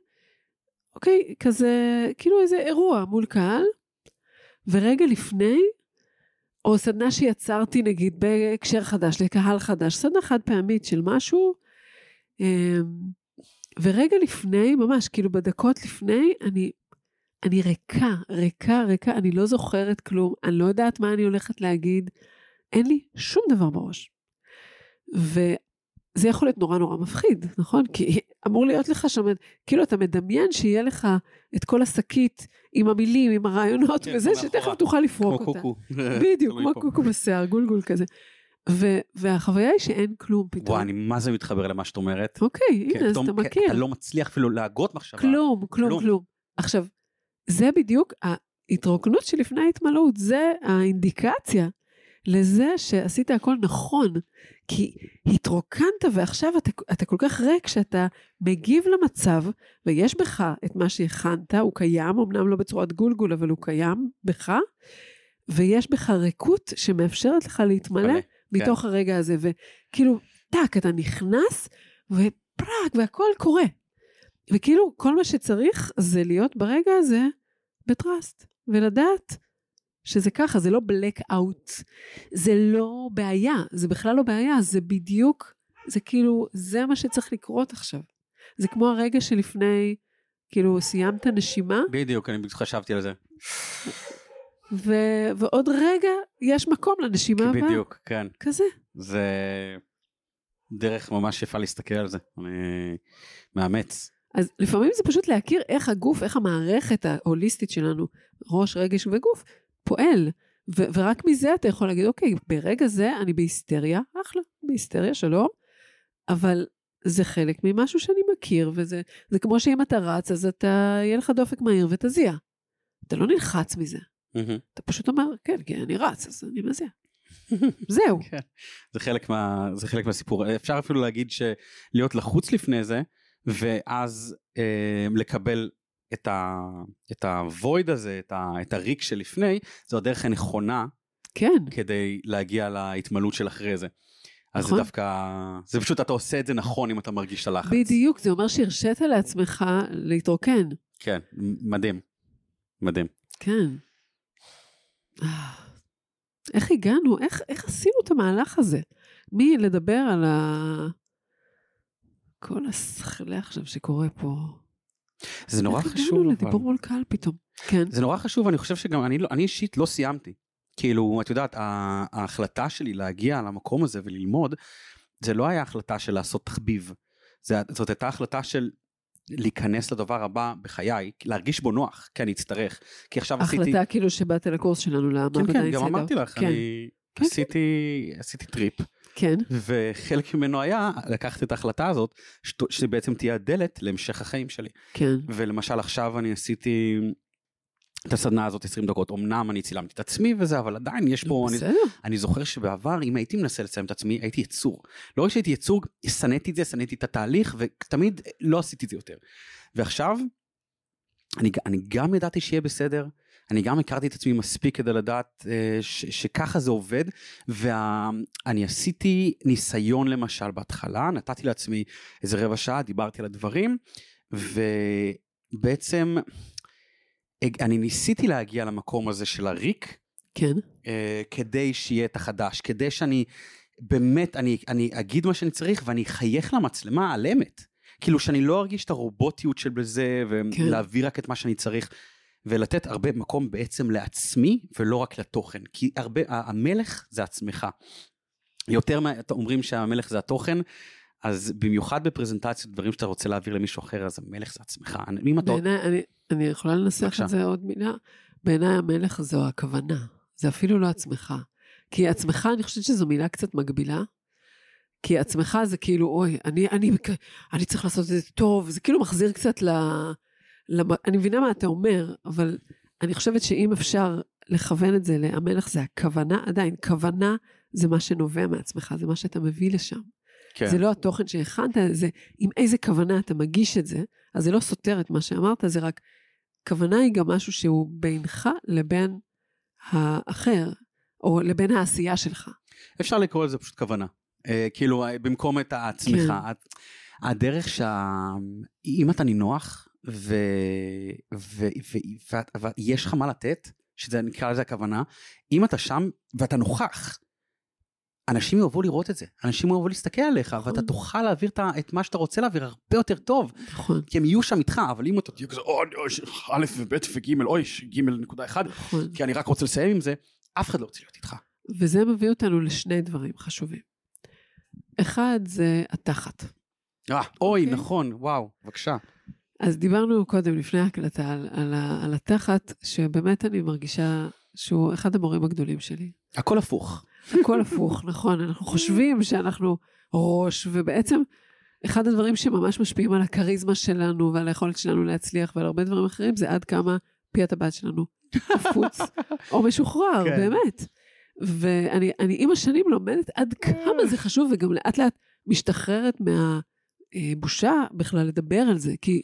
אוקיי, כזה, כאילו איזה אירוע מול קהל, ורגע לפני, או סדנה שיצרתי נגיד בהקשר חדש, לקהל חדש, סדנה חד פעמית של משהו, אמ, ורגע לפני, ממש כאילו בדקות לפני, אני, אני ריקה, ריקה, ריקה, אני לא זוכרת כלום, אני לא יודעת מה אני הולכת להגיד, אין לי שום דבר בראש. וזה יכול להיות נורא נורא מפחיד, נכון? כי אמור להיות לך שם, כאילו אתה מדמיין שיהיה לך את כל השקית עם המילים, עם הרעיונות כן, וזה, שתכף תוכל לפרוק כמו אותה. קוקו. בדיוק, כמו קוקו בשיער, גולגול כזה. ו- והחוויה היא שאין כלום פתאום. וואי, אני מה זה מתחבר למה שאת אומרת. אוקיי, כן, הנה, אז אתה כן, מכיר. אתה לא מצליח אפילו להגות מחשבה. כלום, כלום. כלום. עכשיו, זה בדיוק ההתרוקנות שלפני ההתמלאות, זה האינדיקציה לזה שעשית הכל נכון. כי התרוקנת ועכשיו אתה, אתה כל כך ריק שאתה מגיב למצב, ויש בך את מה שהכנת, הוא קיים, אמנם לא בצורת גולגול, אבל הוא קיים בך, ויש בך ריקות שמאפשרת לך להתמלא מלא, מתוך כן. הרגע הזה, וכאילו, טאק, אתה נכנס, ופראק, והכל קורה. וכאילו, כל מה שצריך זה להיות ברגע הזה בטראסט, ולדעת שזה ככה, זה לא בלק אאוט, זה לא בעיה, זה בכלל לא בעיה, זה בדיוק, זה כאילו, זה מה שצריך לקרות עכשיו. זה כמו הרגע שלפני, כאילו, סיימת נשימה, בדיוק, אני חשבתי על זה. ו- ועוד רגע יש מקום לנשימה הבאה. בדיוק, כן. כזה. זה דרך ממש יפה להסתכל על זה. אני מאמץ. אז לפעמים זה פשוט להכיר איך הגוף, איך המערכת ההוליסטית שלנו, ראש, רגש וגוף, פועל. ו- ורק מזה אתה יכול להגיד, אוקיי, ברגע זה אני בהיסטריה, אחלה, בהיסטריה, שלום, אבל זה חלק ממשהו שאני מכיר, וזה זה כמו שאם אתה רץ, אז אתה, יהיה לך דופק מהיר ותזיע. אתה לא נלחץ מזה. מהמם. אתה פשוט אומר, כן, כן, אני רץ, אז אני מזיע. זהו. כן. זה חלק, מה, זה חלק מהסיפור. אפשר אפילו להגיד שלהיות לחוץ לפני זה, ואז אה, לקבל את, ה, את הוויד הזה, את, ה, את הריק שלפני, זו הדרך הנכונה כן, כדי להגיע להתמלאות של אחרי זה. אז נכון. זה דווקא, זה פשוט אתה עושה את זה נכון אם אתה מרגיש את הלחץ. בדיוק, זה אומר שהרשית לעצמך להתרוקן. כן, מדהים. מדהים. כן. אה, איך הגענו? איך, איך עשינו את המהלך הזה? מי לדבר על ה... כל הסכלה עכשיו שקורה פה. זה נורא איך חשוב. אבל. לדיבור מול קהל פתאום? כן. זה נורא חשוב, אני חושב שגם אני, לא- אני אישית לא סיימתי. כאילו, את יודעת, ההחלטה שלי להגיע למקום הזה וללמוד, זה לא היה החלטה של לעשות תחביב. זה, זאת הייתה החלטה של להיכנס לדבר הבא בחיי, להרגיש בו נוח, כי אני אצטרך. כי עכשיו עשיתי... החלטה כאילו שבאת לקורס שלנו כן, למעבדה כן, גם insider. אמרתי לך, כן, אני כן, עשיתי, עשיתי טריפ, כן, וחלק ממנו היה לקחת את ההחלטה הזאת, שבעצם תהיה הדלת להמשך החיים שלי. כן. ולמשל עכשיו אני עשיתי את הסדנה הזאת 20 דקות, אמנם אני צילמתי את עצמי וזה, אבל עדיין יש פה, אני, בסדר. אני זוכר שבעבר אם הייתי מנסה לצלם את עצמי הייתי יצור. לא רק שהייתי יצור, שנאתי את זה, שנאתי את התהליך ותמיד לא עשיתי את זה יותר. ועכשיו, אני, אני גם ידעתי שיהיה בסדר, אני גם הכרתי את עצמי מספיק כדי לדעת אה, ש, שככה זה עובד, ואני עשיתי ניסיון למשל בהתחלה, נתתי לעצמי איזה רבע שעה, דיברתי על הדברים, ובעצם הג- אני ניסיתי להגיע למקום הזה של הריק, כן. אה, כדי שיהיה את החדש, כדי שאני באמת, אני, אני אגיד מה שאני צריך ואני אחייך למצלמה על אמת. כאילו שאני לא ארגיש את הרובוטיות של זה, כן. ולהביא רק את מה שאני צריך, ולתת הרבה מקום בעצם לעצמי ולא רק לתוכן. כי הרבה, המלך זה עצמך. יותר מה, אומרים שהמלך זה התוכן, אז במיוחד בפרזנטציות, דברים שאתה רוצה להעביר למישהו אחר, אז המלך זה עצמך. אם אתה... בעיניי, אני, אני יכולה לנסח בבקשה. את זה עוד מילה. בעיניי המלך זו הכוונה, זה אפילו לא עצמך. כי עצמך, אני חושבת שזו מילה קצת מגבילה. כי עצמך זה כאילו, אוי, אני, אני, אני צריך לעשות את זה טוב, זה כאילו מחזיר קצת ל... למ... אני מבינה מה אתה אומר, אבל אני חושבת שאם אפשר לכוון את זה להמלך זה הכוונה, עדיין, כוונה זה מה שנובע מעצמך, זה מה שאתה מביא לשם. כן. זה לא התוכן שהכנת, זה עם איזה כוונה אתה מגיש את זה, אז זה לא סותר את מה שאמרת, זה רק, כוונה היא גם משהו שהוא בינך לבין האחר, או לבין העשייה שלך. אפשר לקרוא לזה פשוט כוונה. אה, כאילו, במקום את עצמך. כן. את- הדרך שה... אם אתה נינוח. ויש לך מה לתת, שזה נקרא לזה הכוונה, אם אתה שם ואתה נוכח, אנשים יאהבו לראות את זה, אנשים יאהבו להסתכל עליך, נכון. ואתה תוכל להעביר את מה שאתה רוצה להעביר הרבה יותר טוב, נכון, כי הם יהיו שם איתך, אבל אם אתה תהיה כזה, אוי, אוי, א' וב' וג', אוי, ג' נקודה אחד, נכון. כי אני רק רוצה לסיים עם זה, אף אחד לא רוצה להיות איתך. וזה מביא אותנו לשני דברים חשובים. אחד זה התחת. אה, אוי, אוקיי. נכון, וואו, בבקשה. אז דיברנו קודם, לפני ההקלטה, על, על, על התחת, שבאמת אני מרגישה שהוא אחד המורים הגדולים שלי. הכל הפוך. הכל הפוך, נכון, אנחנו חושבים שאנחנו ראש, ובעצם אחד הדברים שממש משפיעים על הכריזמה שלנו ועל היכולת שלנו להצליח ועל הרבה דברים אחרים, זה עד כמה פי הטבעת שלנו קפוץ או משוחרר, כן. באמת. ואני אני עם השנים לומדת עד כמה זה חשוב, וגם לאט לאט משתחררת מהבושה בכלל לדבר על זה, כי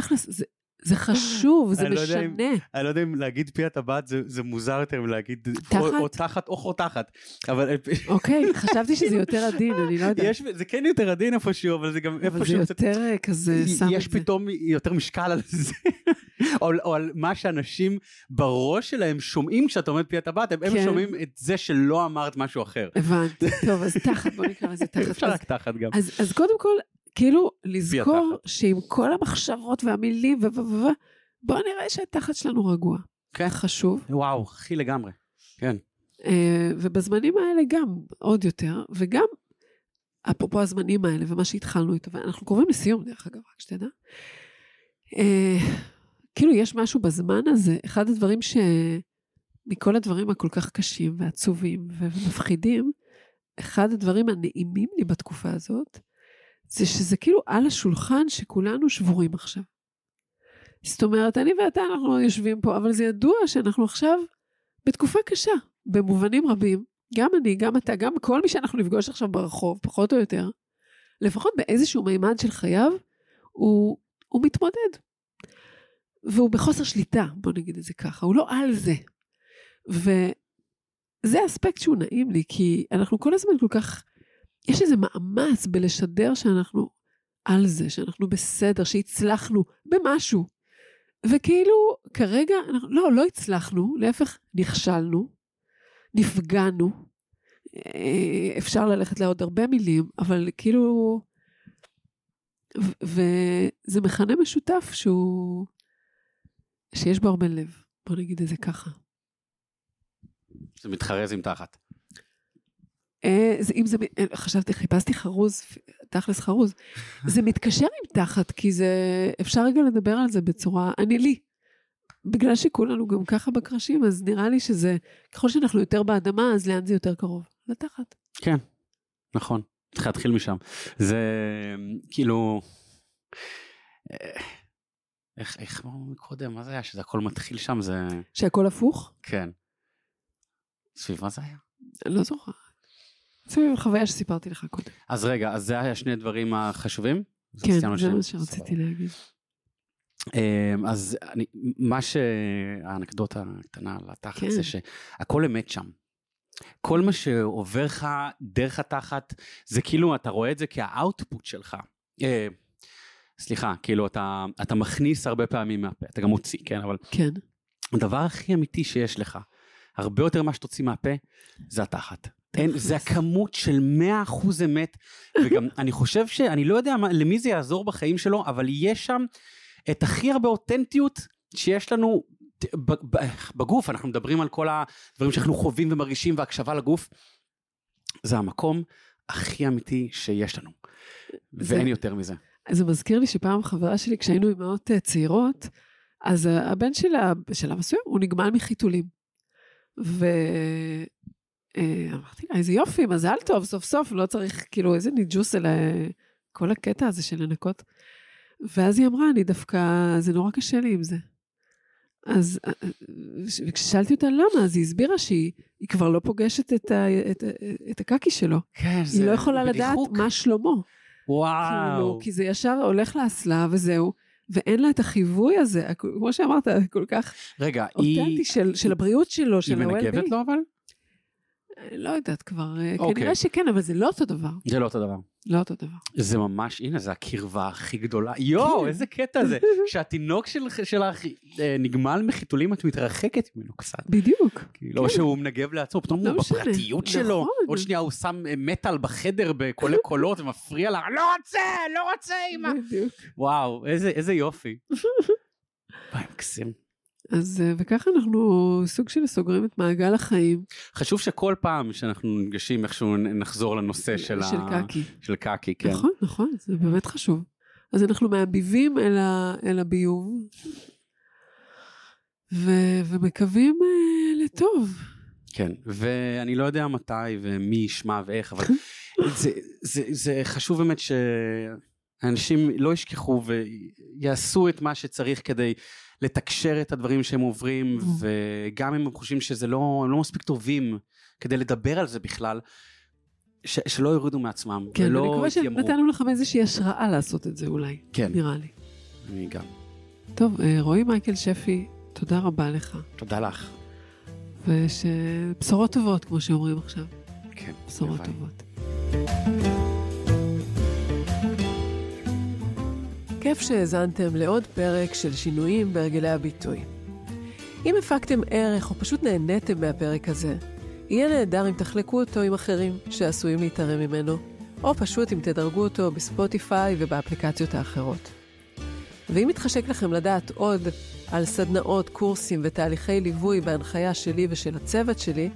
תכלס, זה, זה חשוב, זה לא יודע אם- משנה. אני לא יודע אם להגיד פי הטבעת זה, זה מוזר יותר מלהגיד תחת? או, תחת או חותחת. אבל אוקיי, חשבתי שזה יותר עדין, אני לא יודעת. יש, זה כן יותר עדין איפשהו, אבל זה גם אבל זה איפשהו. יותר אה, כזה שם יש את זה. פתאום יותר משקל על זה. או, או על מה שאנשים בראש שלהם שומעים כשאת אומרת פי הטבעת, הם, הם כן. שומעים את זה שלא אמרת משהו אחר. הבנתי. טוב, אז תחת, בוא נקרא לזה תחת. אפשר רק תחת גם. אז, אז קודם כל, כאילו, לזכור. שעם כל המחשבות והמילים. ו- בוא נראה שהתחת שלנו רגוע. כן. חשוב. וואו, הכי לגמרי. כן. אה, ובזמנים האלה גם עוד יותר, וגם, אפרופו הזמנים האלה ומה שהתחלנו איתו, ואנחנו קרובים לסיום דרך אגב, רק שתדע. אה, כאילו יש משהו בזמן הזה, אחד הדברים ש... מכל הדברים הכל כך קשים ועצובים ומפחידים, אחד הדברים הנעימים לי בתקופה הזאת, זה שזה כאילו על השולחן שכולנו שבורים עכשיו. זאת אומרת, אני ואתה, אנחנו יושבים פה, אבל זה ידוע שאנחנו עכשיו בתקופה קשה, במובנים רבים. גם אני, גם אתה, גם כל מי שאנחנו נפגוש עכשיו ברחוב, פחות או יותר, לפחות באיזשהו מימד של חייו, הוא, הוא מתמודד. והוא בחוסר שליטה, בוא נגיד את זה ככה, הוא לא על זה. וזה אספקט שהוא נעים לי, כי אנחנו כל הזמן כל כך, יש איזה מאמץ בלשדר שאנחנו על זה, שאנחנו בסדר, שהצלחנו במשהו. וכאילו, כרגע, אנחנו, לא, לא הצלחנו, להפך, נכשלנו, נפגענו. אה, אפשר ללכת לעוד הרבה מילים, אבל כאילו, וזה מכנה משותף שהוא, שיש בו הרבה לב, בוא נגיד את זה ככה. זה מתחרז עם תחת. אה, אם זה, אה, חשבתי, חיפשתי חרוז, תכלס חרוז. זה מתקשר עם תחת, כי זה, אפשר רגע לדבר על זה בצורה, אני לי. בגלל שכולנו גם ככה בקרשים, אז נראה לי שזה, ככל שאנחנו יותר באדמה, אז לאן זה יותר קרוב? לתחת. כן, נכון. צריך להתחיל משם. זה כאילו... אה, איך, איך אמרנו מקודם, מה זה היה? שזה הכל מתחיל שם, זה... שהכל הפוך? כן. סביב מה זה היה? לא זוכרת. סביב החוויה שסיפרתי לך קודם. אז רגע, אז זה היה שני הדברים החשובים? כן, זה? מה שרציתי להגיד. אמ, אז אני, מה שהאנקדוטה הקטנה על התחת כן. זה שהכל אמת שם. כל מה שעובר לך דרך התחת, זה כאילו, אתה רואה את זה כהאוטפוט שלך. אה, סליחה, כאילו, אתה, אתה מכניס הרבה פעמים מהפה, אתה גם מוציא, כן, אבל כן. הדבר הכי אמיתי שיש לך, הרבה יותר ממה שתוציא מהפה, זה התחת. אין, זה הכמות של 100% אמת, וגם אני חושב שאני לא יודע מה, למי זה יעזור בחיים שלו, אבל יש שם את הכי הרבה אותנטיות שיש לנו בגוף, אנחנו מדברים על כל הדברים שאנחנו חווים ומרגישים והקשבה לגוף, זה המקום הכי אמיתי שיש לנו, זה- ואין יותר מזה. זה מזכיר לי שפעם חברה שלי, כשהיינו אימהות אה, צעירות, אז אה, הבן שלה, בשלב מסוים, הוא נגמל מחיתולים. ואמרתי לה, איזה יופי, מזל טוב, סוף סוף, לא צריך כאילו איזה ניג'וס אלא כל הקטע הזה של לנקות. ואז היא אמרה, אני דווקא, זה נורא קשה לי עם זה. אז אה, אה, וכששאלתי אותה למה, אז היא הסבירה שהיא היא כבר לא פוגשת את, ה, את, את הקקי שלו. כן, היא לא יכולה לדעת מה שלמה. כאילו, וואו. כי זה ישר הולך לאסלה וזהו, ואין לה את החיווי הזה, כמו שאמרת, כל כך רגע, היא, אותנטי של, של הבריאות שלו, היא של מנגבת ה-well-being. לו אבל? לא יודעת כבר, אה, אוקיי. כנראה שכן, אבל זה לא אותו דבר. זה לא אותו דבר. לא אותו דבר. זה ממש, הנה, זה הקרבה הכי גדולה. יואו, כן. איזה קטע זה. כשהתינוק של- שלך אה, נגמל מחיתולים, את מתרחקת ממנו קצת. בדיוק. או כן. שהוא מנגב לעצמו, פתאום לא הוא. בפרטיות שלו. נכון. עוד שנייה הוא שם אה, מטאל בחדר בקולי קולות ומפריע לה, לא רוצה, לא רוצה, אמא. בדיוק. וואו, איזה איזה יופי. וואי, מקסים. אז, אה, וככה אנחנו סוג של סוגרים את מעגל החיים חשוב שכל פעם שאנחנו נפגשים איכשהו נחזור לנושא של ה- של קקי. של קקי, כן. נכון, נכון, זה באמת חשוב. אז אנחנו מהביבים אל, ה, אל הביוב, ו, ומקווים אה, לטוב. כן, ואני לא יודע מתי ומי ישמע ואיך, אבל זה, זה, זה חשוב באמת שאנשים לא ישכחו ויעשו את מה שצריך כדי לתקשר את הדברים שהם עוברים, Mm. וגם אם הם חושבים שזה לא, הם לא מספיק טובים כדי לדבר על זה בכלל, ש, שלא יורידו מעצמם, כן, ולא ואני מקווה יתיימרו. שנתנו לכם איזושהי השראה לעשות את זה אולי, כן, נראה לי. אני גם. טוב, אה, רועי מייקל שפי, תודה רבה לך. תודה לך. ושבשורות טובות, כמו שאומרים עכשיו. כן, בשורות הלוואי. טובות. כיף שהאזנתם לעוד פרק של שינויים בהרגלי הביטוי. אם הפקתם ערך או פשוט נהניתם מהפרק הזה, יהיה נהדר אם תחלקו אותו עם אחרים שעשויים להתערם ממנו, או פשוט אם תדרגו אותו בספוטיפיי ובאפליקציות האחרות. ואם מתחשק לכם לדעת עוד על סדנאות, קורסים ותהליכי ליווי בהנחיה שלי ושל הצוות שלי,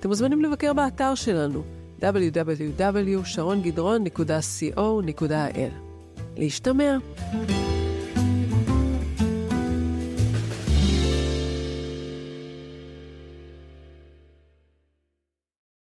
אתם מוזמנים לבקר באתר שלנו www.sharongidron.co.il. להשתמע.